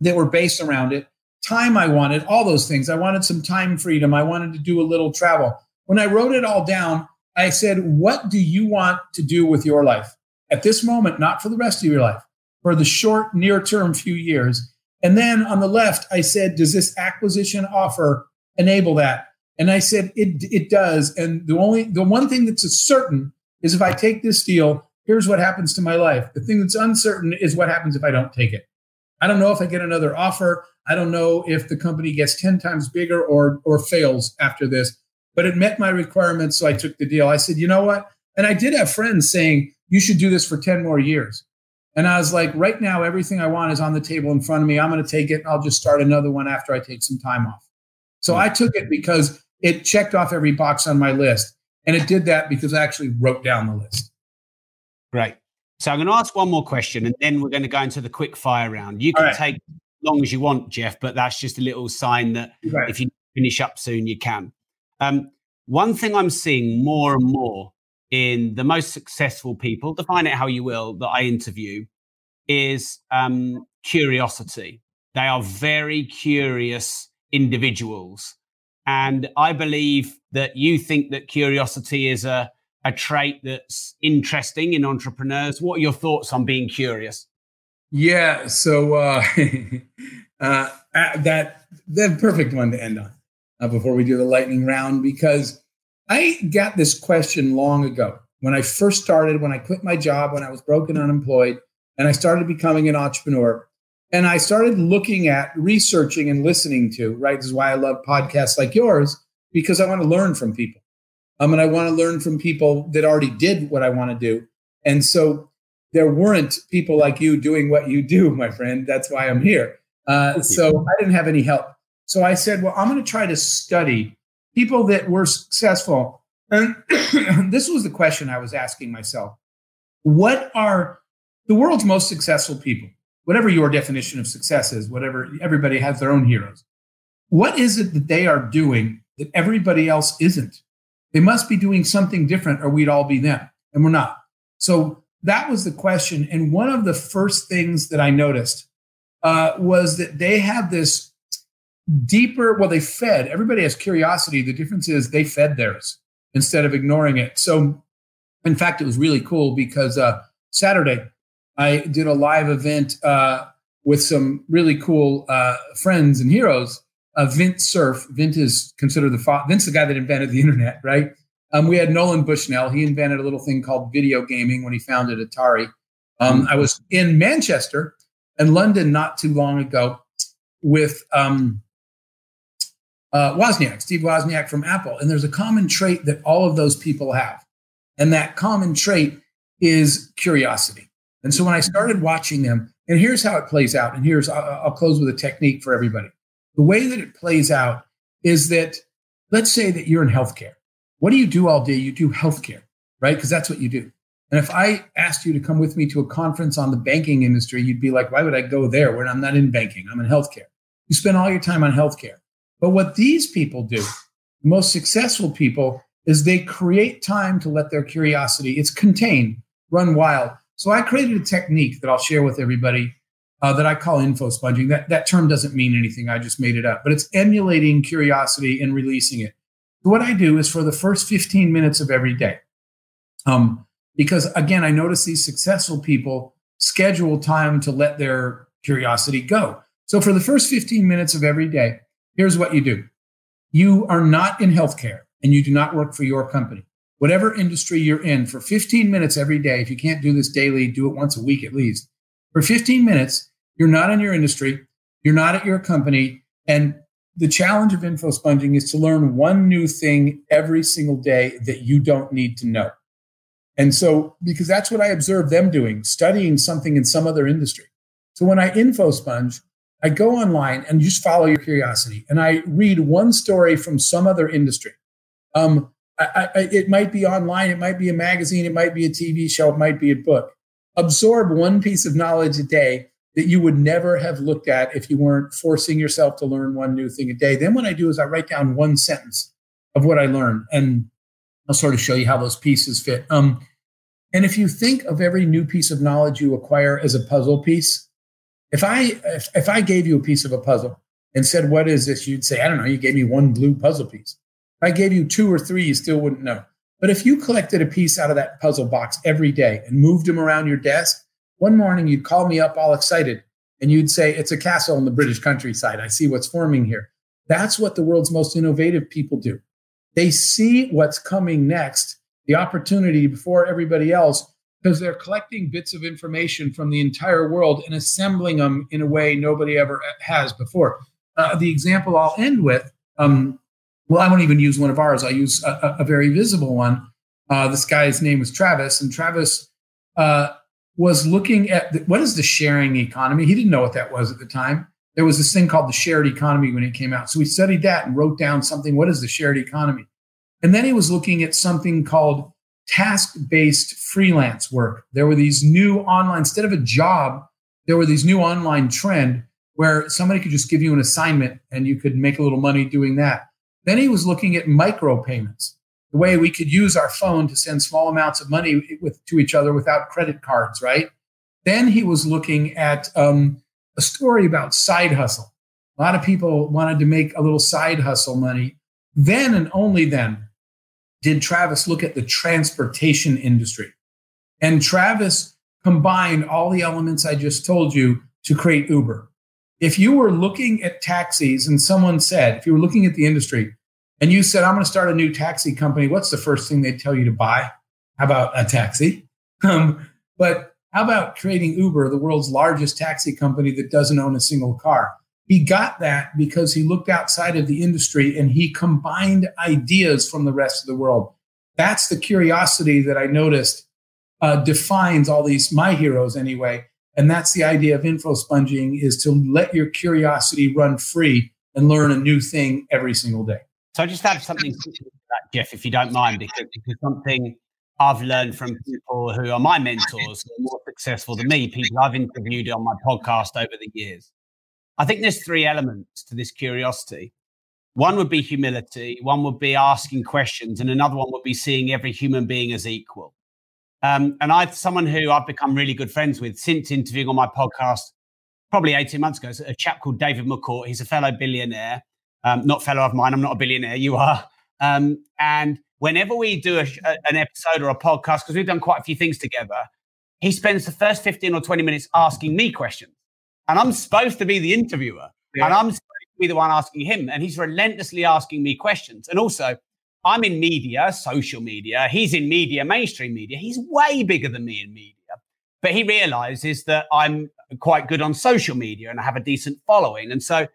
that were based around it. Time I wanted, all those things. I wanted some time freedom. I wanted to do a little travel. When I wrote it all down, I said, What do you want to do with your life at this moment, not for the rest of your life, for the short, near term few years? And then on the left, I said, Does this acquisition offer enable that? And I said, It, it does. And the only, the one thing that's certain is if I take this deal, here's what happens to my life. The thing that's uncertain is what happens if I don't take it. I don't know if I get another offer. I don't know if the company gets 10 times bigger or, or fails after this but it met my requirements. So I took the deal. I said, you know what? And I did have friends saying, you should do this for 10 more years. And I was like, right now, everything I want is on the table in front of me. I'm going to take it and I'll just start another one after I take some time off. So I took it because it checked off every box on my list. And it did that because I actually wrote down the list. Great. So I'm going to ask one more question and then we're going to go into the quick fire round. You can right. take as long as you want, Jeff, but that's just a little sign that right. if you finish up soon, you can. Um, one thing I'm seeing more and more in the most successful people, define it how you will, that I interview, is um, curiosity. They are very curious individuals. And I believe that you think that curiosity is a, a trait that's interesting in entrepreneurs. What are your thoughts on being curious? Yeah, so uh, uh, that the perfect one to end on uh, before we do the lightning round because I got this question long ago when I first started, when I quit my job, when I was broken, unemployed, and I started becoming an entrepreneur. And I started looking at researching and listening to, right? This is why I love podcasts like yours, because I want to learn from people. Um, and I want to learn from people that already did what I want to do. And so there weren't people like you doing what you do, my friend. That's why I'm here. Uh, so I didn't have any help. So I said, well, I'm going to try to study people that were successful. And this was the question I was asking myself What are the world's most successful people? Whatever your definition of success is, whatever everybody has their own heroes. What is it that they are doing that everybody else isn't? They must be doing something different or we'd all be them. And we're not. So that was the question. And one of the first things that I noticed uh, was that they have this deeper well they fed everybody has curiosity. The difference is they fed theirs instead of ignoring it. So in fact it was really cool because uh, saturday i did a live event uh, with some really cool uh, friends and heroes uh, vint cerf. Vint is considered the fa- vince the guy that invented the internet right? Um, we had nolan bushnell. He invented a little thing called video gaming when he founded atari. Um, i was in manchester and london not too long ago with um, uh, Wozniak, Steve Wozniak from Apple. And there's a common trait that all of those people have. And that common trait is curiosity. And so when I started watching them, and here's how it plays out. And here's, I'll, I'll close with a technique for everybody. The way that it plays out is that, let's say that you're in healthcare. What do you do all day? You do healthcare. right? Because that's what you do. And if I asked you to come with me to a conference on the banking industry, you'd be like, why would I go there when I'm not in banking? I'm in healthcare. You spend all your time on healthcare. But what these people do, the most successful people, is they create time to let their curiosity, it's contained, run wild. So I created a technique that I'll share with everybody uh, that I call info sponging. That, that term doesn't mean anything. I just made it up, but it's emulating curiosity and releasing it. So what I do is for the first 15 minutes of every day, um, because again, I notice these successful people schedule time to let their curiosity go. So for the first 15 minutes of every day, here's what you do. You are not in healthcare and you do not work for your company. Whatever industry you're in, for 15 minutes every day, if you can't do this daily, do it once a week at least. For 15 minutes, you're not in your industry, you're not at your company, and the challenge of info sponging is to learn one new thing every single day that you don't need to know. And so, because that's what I observe them doing, studying something in some other industry. So when I info sponge, I go online and just follow your curiosity and I read one story from some other industry. Um, I, I, it might be online, it might be a magazine, it might be a TV show, it might be a book. Absorb one piece of knowledge a day that you would never have looked at if you weren't forcing yourself to learn one new thing a day. Then what I do is I write down one sentence of what I learned and I'll sort of show you how those pieces fit. Um, and if you think of every new piece of knowledge you acquire as a puzzle piece, if I if, if I gave you a piece of a puzzle and said, "What is this?" you'd say, "I don't know." You gave me one blue puzzle piece. If I gave you two or three, you still wouldn't know. But if you collected a piece out of that puzzle box every day and moved them around your desk, one morning you'd call me up all excited and you'd say, It's a castle in the British countryside. I see what's forming here. That's what the world's most innovative people do. They see what's coming next, the opportunity before everybody else, because they're collecting bits of information from the entire world and assembling them in a way nobody ever has before. Uh, the example I'll end with um, well, I won't even use one of ours. I use a, a very visible one. Uh, this guy's name was Travis, and Travis uh, was looking at the, what is the sharing economy. He didn't know what that was at the time. There was this thing called the shared economy when it came out. So he studied that and wrote down something. What is the shared economy? And then he was looking at something called task based freelance work. There were these new online, instead of a job, there were these new online trend where somebody could just give you an assignment and you could make a little money doing that. Then he was looking at micropayments, the way we could use our phone to send small amounts of money with, to each other without credit cards, right? Then he was looking at um, a story about side hustle. A lot of people wanted to make a little side hustle money. Then and only then did Travis look at the transportation industry. And Travis combined all the elements I just told you to create Uber if you were looking at taxis and someone said, if you were looking at the industry and you said, I'm going to start a new taxi company, what's the first thing they'd tell you to buy? How about a taxi? Um, but how about creating Uber, the world's largest taxi company that doesn't own a single car? He got that because he looked outside of the industry and he combined ideas from the rest of the world. That's the curiosity that I noticed uh, defines all these, my heroes anyway, and that's the idea of info sponging is to let your curiosity run free and learn a new thing every single day. So I just have something to that, Jeff, if you don't mind, because, because something I've learned from people who are my mentors, who are more successful than me, people I've interviewed on my podcast over the years. I think there's three elements to this curiosity. One would be humility, one would be asking questions, and another one would be seeing every human being as equal. Um, and I've someone who I've become really good friends with since interviewing on my podcast probably 18 months ago, a chap called David McCourt. He's a fellow billionaire, um, not fellow of mine. I'm not a billionaire. You are. Um, and whenever we do a, a, an episode or a podcast, because we've done quite a few things together, he spends the first 15 or 20 minutes asking me questions. And I'm supposed to be the interviewer. Yeah. And I'm supposed to be the one asking him. And he's relentlessly asking me questions. And also, I'm in media, social media. He's in media, mainstream media. He's way bigger than me in media. But he realizes that I'm quite good on social media and I have a decent following. And so,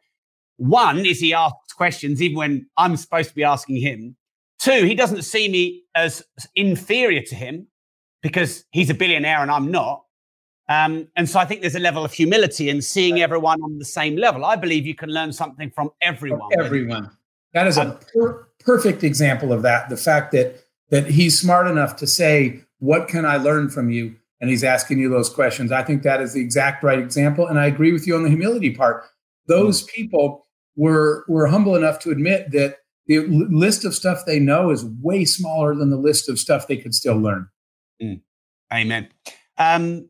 one is he asks questions even when I'm supposed to be asking him. Two, he doesn't see me as inferior to him because he's a billionaire and I'm not. Um, and so I think there's a level of humility in seeing everyone on the same level. I believe you can learn something from everyone. From everyone. That is a per- perfect example of that. The fact that that he's smart enough to say, What can I learn from you? And he's asking you those questions. I think that is the exact right example. And I agree with you on the humility part. Those people were, were humble enough to admit that the list of stuff they know is way smaller than the list of stuff they could still learn. Mm. Amen. Um,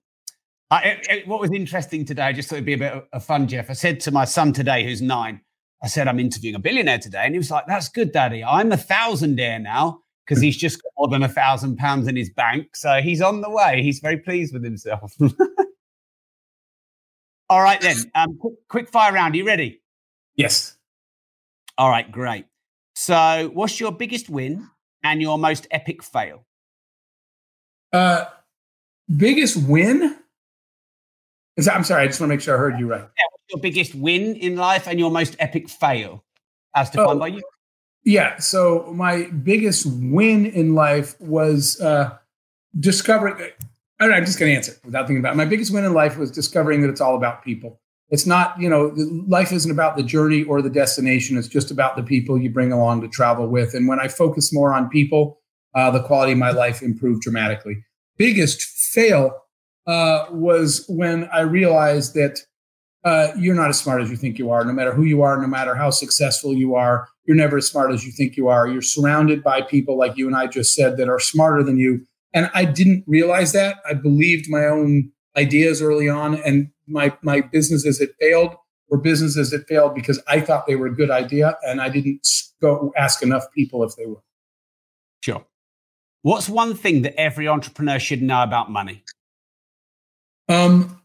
I, it, it, what was interesting today, I just thought it'd be a bit of fun, Jeff. I said to my son today, who's nine, I said, I'm interviewing a billionaire today. And he was like, That's good, Daddy. I'm a thousandaire now because he's just got more than a thousand pounds in his bank. So he's on the way. He's very pleased with himself. All right, then. Um, quick, quick fire round. Are you ready? Yes. All right, great. So, what's your biggest win and your most epic fail? Uh, biggest win? Is that, I'm sorry, I just want to make sure I heard you right. Yeah, your biggest win in life and your most epic fail, as defined oh, by you? Yeah. So my biggest win in life was uh, discovering. I don't know, I'm just going to answer without thinking about it. My biggest win in life was discovering that it's all about people. It's not, you know, life isn't about the journey or the destination. It's just about the people you bring along to travel with. And when I focus more on people, uh, the quality of my life improved dramatically. Biggest fail uh, was when I realized that uh, you're not as smart as you think you are. No matter who you are, no matter how successful you are, you're never as smart as you think you are. You're surrounded by people like you and I just said that are smarter than you. And I didn't realize that. I believed my own ideas early on, and my my businesses that failed were businesses that failed because I thought they were a good idea, and I didn't go ask enough people if they were. Sure. What's one thing that every entrepreneur should know about money? Um,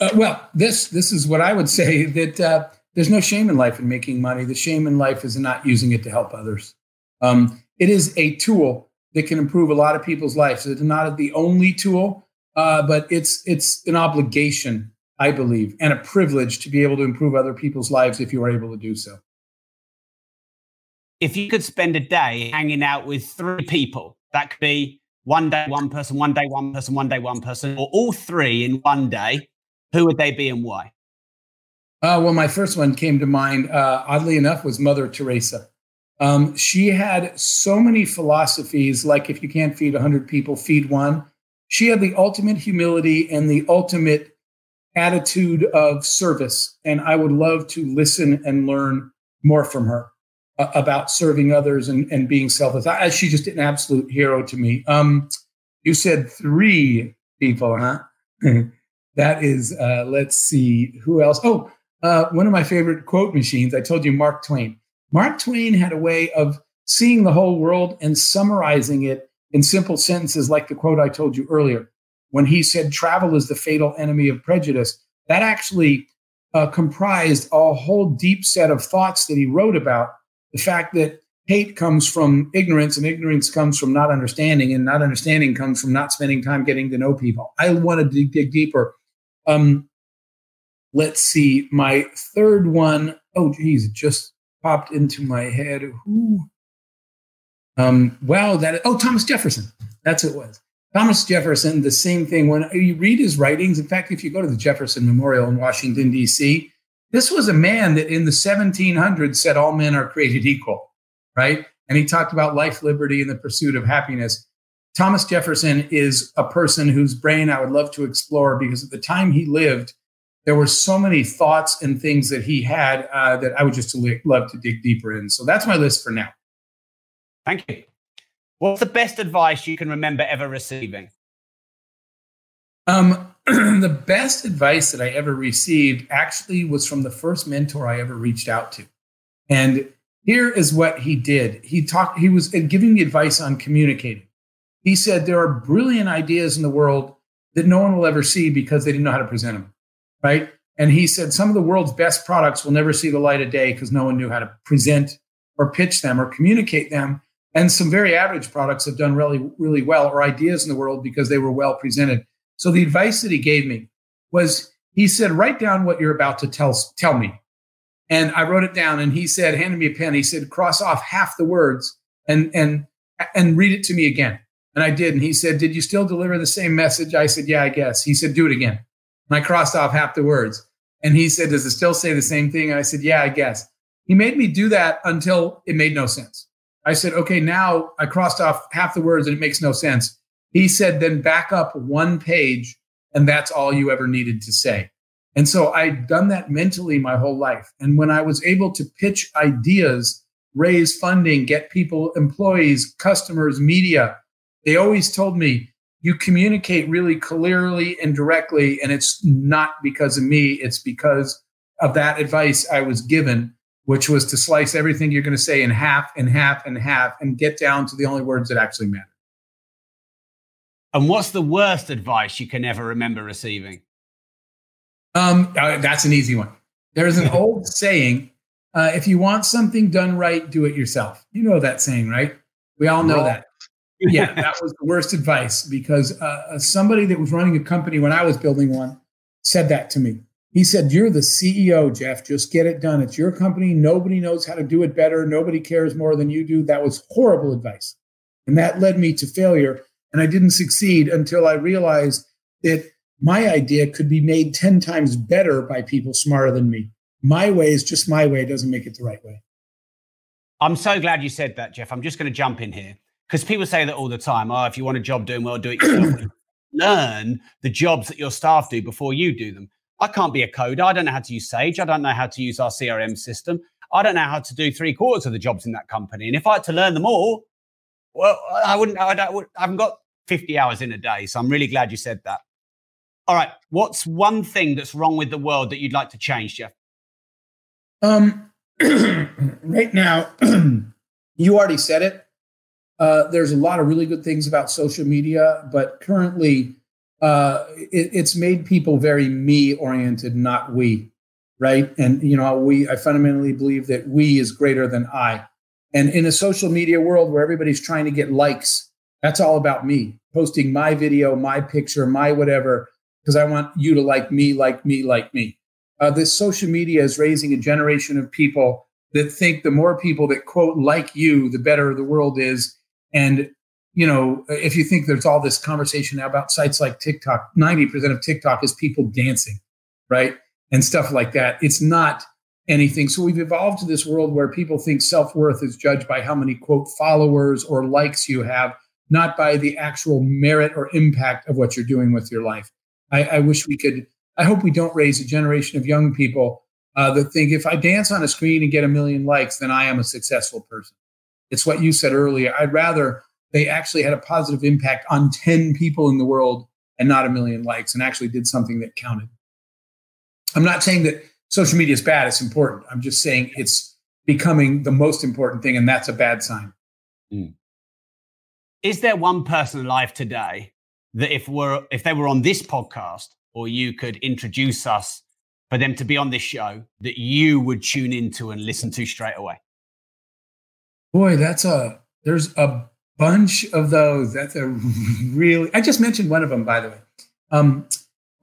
uh, well, this this is what I would say that uh, there's no shame in life in making money. The shame in life is not using it to help others. Um, it is a tool that can improve a lot of people's lives. It's not the only tool, uh, but it's it's an obligation, I believe, and a privilege to be able to improve other people's lives if you are able to do so. If you could spend a day hanging out with three people, that could be one day one person, one day one person, one day one person, or all three in one day, who would they be and why? Uh, well, my first one came to mind, uh, oddly enough, was Mother Teresa. Um, she had so many philosophies, like if you can't feed 100 people, feed one. She had the ultimate humility and the ultimate attitude of service. And I would love to listen and learn more from her about serving others and, and being selfless. I, she's just an absolute hero to me. Um, you said three people, huh? that is, uh, let's see, who else? Oh, uh, one of my favorite quote machines. I told you Mark Twain. Mark Twain had a way of seeing the whole world and summarizing it in simple sentences, like the quote I told you earlier. When he said, travel is the fatal enemy of prejudice, that actually uh, comprised a whole deep set of thoughts that he wrote about the fact that hate comes from ignorance and ignorance comes from not understanding and not understanding comes from not spending time getting to know people. I want to dig, dig deeper. Um, let's see, my third one. Oh, geez, it just popped into my head. Who? Um, wow, that oh Thomas Jefferson. That's who it was. Thomas Jefferson. The same thing. When you read his writings, in fact, if you go to the Jefferson Memorial in Washington D.C., this was a man that in the 1700s said all men are created equal, right? And he talked about life, liberty, and the pursuit of happiness. Thomas Jefferson is a person whose brain I would love to explore because at the time he lived, there were so many thoughts and things that he had uh, that I would just love to dig deeper in. So that's my list for now. Thank you. What's the best advice you can remember ever receiving? Um, the best advice that I ever received actually was from the first mentor I ever reached out to. And here is what he did. He talked, he was giving me advice on communicating. He said, There are brilliant ideas in the world that no one will ever see because they didn't know how to present them right? And he said some of the world's best products will never see the light of day because no one knew how to present or pitch them or communicate them. And some very average products have done really, really well, or ideas in the world because they were well presented. So the advice that he gave me was he said, write down what you're about to tell, tell me. And I wrote it down and he said, handed me a pen. He said, cross off half the words and and and read it to me again. And I did. And he said, Did you still deliver the same message? I said, Yeah, I guess. He said, Do it again. And I crossed off half the words. And he said, Does it still say the same thing? And I said, Yeah, I guess. He made me do that until it made no sense. I said, okay, now I crossed off half the words and it makes no sense. He said, then back up one page and that's all you ever needed to say. And so I'd done that mentally my whole life. And when I was able to pitch ideas, raise funding, get people, employees, customers, media, they always told me, you communicate really clearly and directly. And it's not because of me, it's because of that advice I was given, which was to slice everything you're going to say in half and half and half and get down to the only words that actually matter. And what's the worst advice you can ever remember receiving? Um, uh, that's an easy one. There's an old saying: uh, "If you want something done right, do it yourself." You know that saying, right? We all know that. yeah, that was the worst advice because uh, somebody that was running a company when I was building one said that to me. He said, You're the CEO, Jeff. Just get it done. It's your company. Nobody knows how to do it better. Nobody cares more than you do. That was horrible advice. And that led me to failure. And I didn't succeed until I realized that my idea could be made 10 times better by people smarter than me. My way is just my way, it doesn't make it the right way. I'm so glad you said that, Jeff. I'm just going to jump in here because people say that all the time. Oh, if you want a job doing well, do it yourself. Learn the jobs that your staff do before you do them. I can't be a coder. I don't know how to use Sage. I don't know how to use our CRM system. I don't know how to do three quarters of the jobs in that company. And if I had to learn them all, well, I wouldn't. I, don't, I haven't got 50 hours in a day. So I'm really glad you said that. All right. What's one thing that's wrong with the world that you'd like to change, Jeff? Um, right now, you already said it. Uh, there's a lot of really good things about social media, but currently, uh, it, it's made people very me oriented, not we, right? And you know, we I fundamentally believe that we is greater than I. And in a social media world where everybody's trying to get likes, that's all about me posting my video, my picture, my whatever, because I want you to like me, like me, like me. Uh, this social media is raising a generation of people that think the more people that quote like you, the better the world is. And you know, if you think there's all this conversation now about sites like TikTok, 90% of TikTok is people dancing, right? And stuff like that. It's not anything. So we've evolved to this world where people think self worth is judged by how many quote followers or likes you have, not by the actual merit or impact of what you're doing with your life. I, I wish we could, I hope we don't raise a generation of young people uh, that think if I dance on a screen and get a million likes, then I am a successful person. It's what you said earlier. I'd rather they actually had a positive impact on 10 people in the world and not a million likes and actually did something that counted. I'm not saying that social media is bad, it's important. I'm just saying it's becoming the most important thing, and that's a bad sign. Mm. Is there one person alive today that if we're if they were on this podcast or you could introduce us for them to be on this show that you would tune into and listen to straight away? Boy, that's a there's a bunch of those. That's a really. I just mentioned one of them, by the way. Um,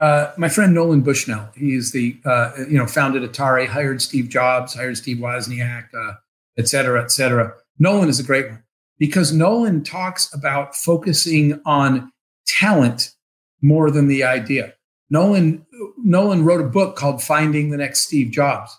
uh, my friend Nolan Bushnell. He's the uh, you know founded Atari, hired Steve Jobs, hired Steve Wozniak, uh, et cetera, et cetera. Nolan is a great one because Nolan talks about focusing on talent more than the idea. Nolan Nolan wrote a book called Finding the Next Steve Jobs.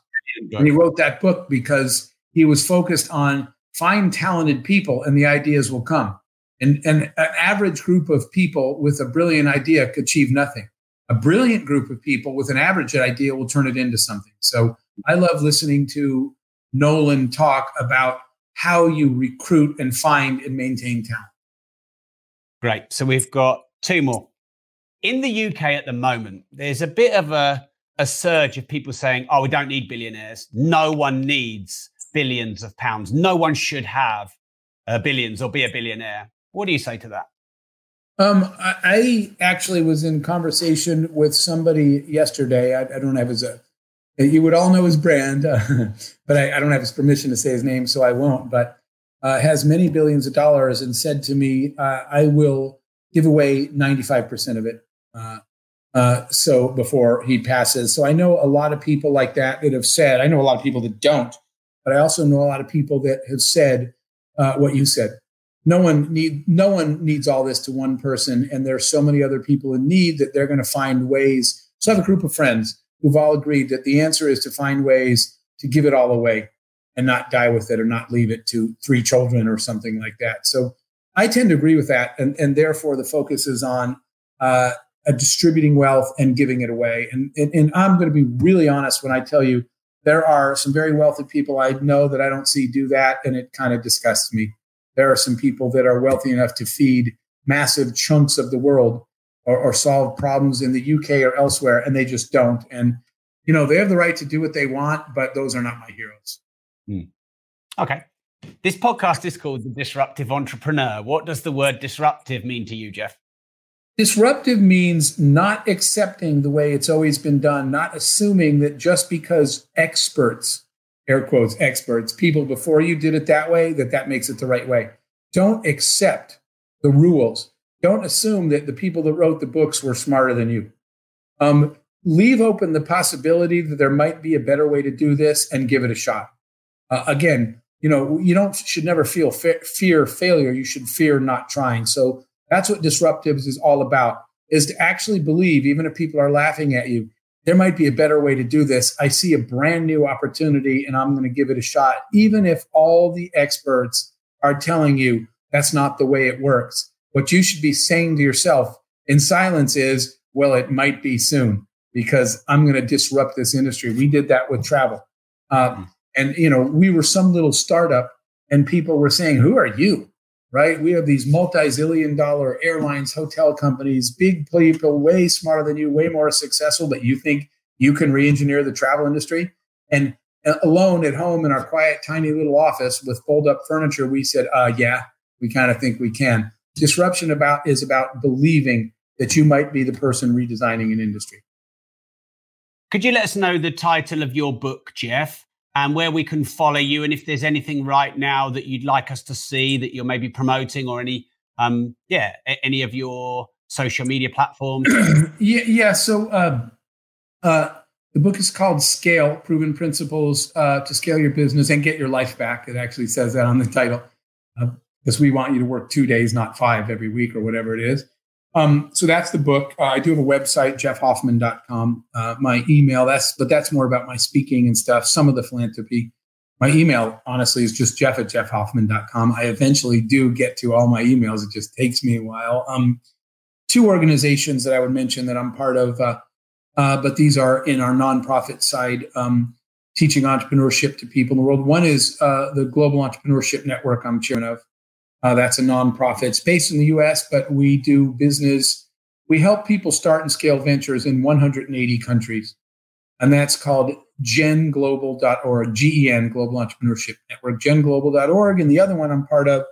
And he wrote that book because he was focused on find talented people and the ideas will come. And, and an average group of people with a brilliant idea could achieve nothing. A brilliant group of people with an average idea will turn it into something. So I love listening to Nolan talk about how you recruit and find and maintain talent. Great. So we've got two more. In the UK at the moment, there's a bit of a, a surge of people saying, oh, we don't need billionaires. No one needs billions of pounds. No one should have uh, billions or be a billionaire. What do you say to that? Um, I, actually was in conversation with somebody yesterday. I, I don't have his, uh, you would all know his brand, uh, but I, I, don't have his permission to say his name, so I won't. But uh, has many billions of dollars and said to me, I will give away 95% of it. Uh, uh, so before he passes. So I know a lot of people like that that have said, I know a lot of people that don't, but I also know a lot of people that have said uh, what you said. No one need no one needs all this to one person, and there's so many other people in need that they're going to find ways. So I have a group of friends who've all agreed that the answer is to find ways to give it all away. and not die with it or not leave it to three children or something like that. So I tend to agree with that. And, and therefore, the focus is on uh, distributing wealth and giving it away. And, and, and I'm going to be really honest when I tell you there are some very wealthy people I know that I don't see do that, and it kind of disgusts me. There are some people that are wealthy enough to feed massive chunks of the world or, or solve problems in the UK or elsewhere, and they just don't. And you know, they have the right to do what they want, but those are not my heroes. Mm. Okay. This podcast is called The Disruptive Entrepreneur. What does the word disruptive mean to you, Jeff? Disruptive means not accepting the way it's always been done, not assuming that just because experts, air quotes, experts, people before you did it that way, that that makes it the right way. Don't accept the rules. Don't assume that the people that wrote the books were smarter than you. Um, leave open the possibility that there might be a better way to do this and give it a shot. Uh, again, you know, you don't should never feel fe- fear failure. You should fear not trying. So that's what disruptives is all about: is to actually believe, even if people are laughing at you, there might be a better way to do this. I see a brand new opportunity, and I'm going to give it a shot, even if all the experts are telling you that's not the way it works. What you should be saying to yourself in silence is, "Well, it might be soon." because I'm going to disrupt this industry. We did that with travel. Uh, mm-hmm. and, you know, we were some little startup and people were saying, Who are you? Right? We have these multi zillion dollar airlines, hotel companies, big people, way smarter than you, way more successful, but you think you can re engineer the travel industry? And uh, alone at home in our quiet, tiny little office with fold up furniture, we said, uh, Yeah, we kind of think we can. Disruption about is about believing that you might be the person redesigning an industry. Could you let us know the title of your book, Jeff, and where we can follow you, and if there's anything right now that you'd like us to see that you're maybe promoting, or any, um, yeah, any of your social media platforms? yeah, yeah. So uh, uh, the book is called Scale: Proven Principles uh, to Scale Your Business and Get Your Life Back. It actually says that on the title, because uh, we want you to work two days, not five, every week, or whatever it is. Um, so that's the book. Uh, I do have a website, jeffhoffman.com. Uh, my email, that's but that's more about my speaking and stuff, some of the philanthropy. My email, honestly, is just jeff at jeffhoffman.com. I eventually do get to all my emails. It just takes me a while. Um, two organizations that I would mention that I'm part of, uh, uh, but these are in our nonprofit side, um, teaching entrepreneurship to people in the world. One is uh, the Global Entrepreneurship Network I'm chairman of. Uh, that's a nonprofit. It's based in the US, but we do business. We help people start and scale ventures in 180 countries. And that's called genglobal.org, GEN, Global Entrepreneurship Network, genglobal.org. And the other one I'm part of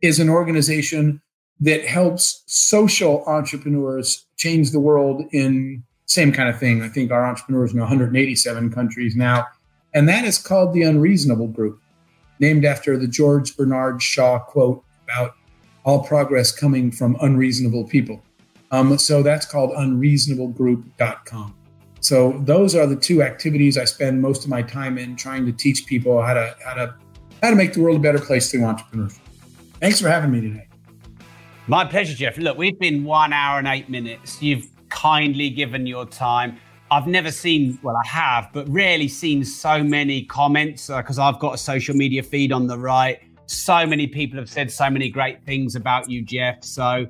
is an organization that helps social entrepreneurs change the world in same kind of thing. I think our entrepreneurs in 187 countries now. And that is called the Unreasonable Group named after the George Bernard Shaw quote about all progress coming from unreasonable people. Um, so that's called unreasonablegroup.com. So those are the two activities I spend most of my time in, trying to teach people how to how to how to make the world a better place through entrepreneurship. Thanks for having me today. My pleasure, Jeff. Look, we've been one hour and eight minutes. You've kindly given your time. I've never seen, well, I have, but rarely seen so many comments because uh, I've got a social media feed on the right. So many people have said so many great things about you, Jeff. So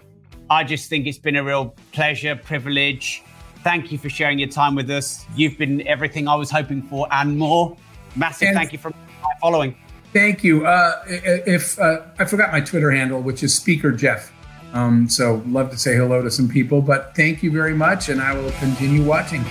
I just think it's been a real pleasure, privilege. Thank you for sharing your time with us. You've been everything I was hoping for and more. Massive and thank you for following. Thank you. Uh, if uh, I forgot my Twitter handle, which is Speaker Jeff. Um, so love to say hello to some people, but thank you very much, and I will continue watching.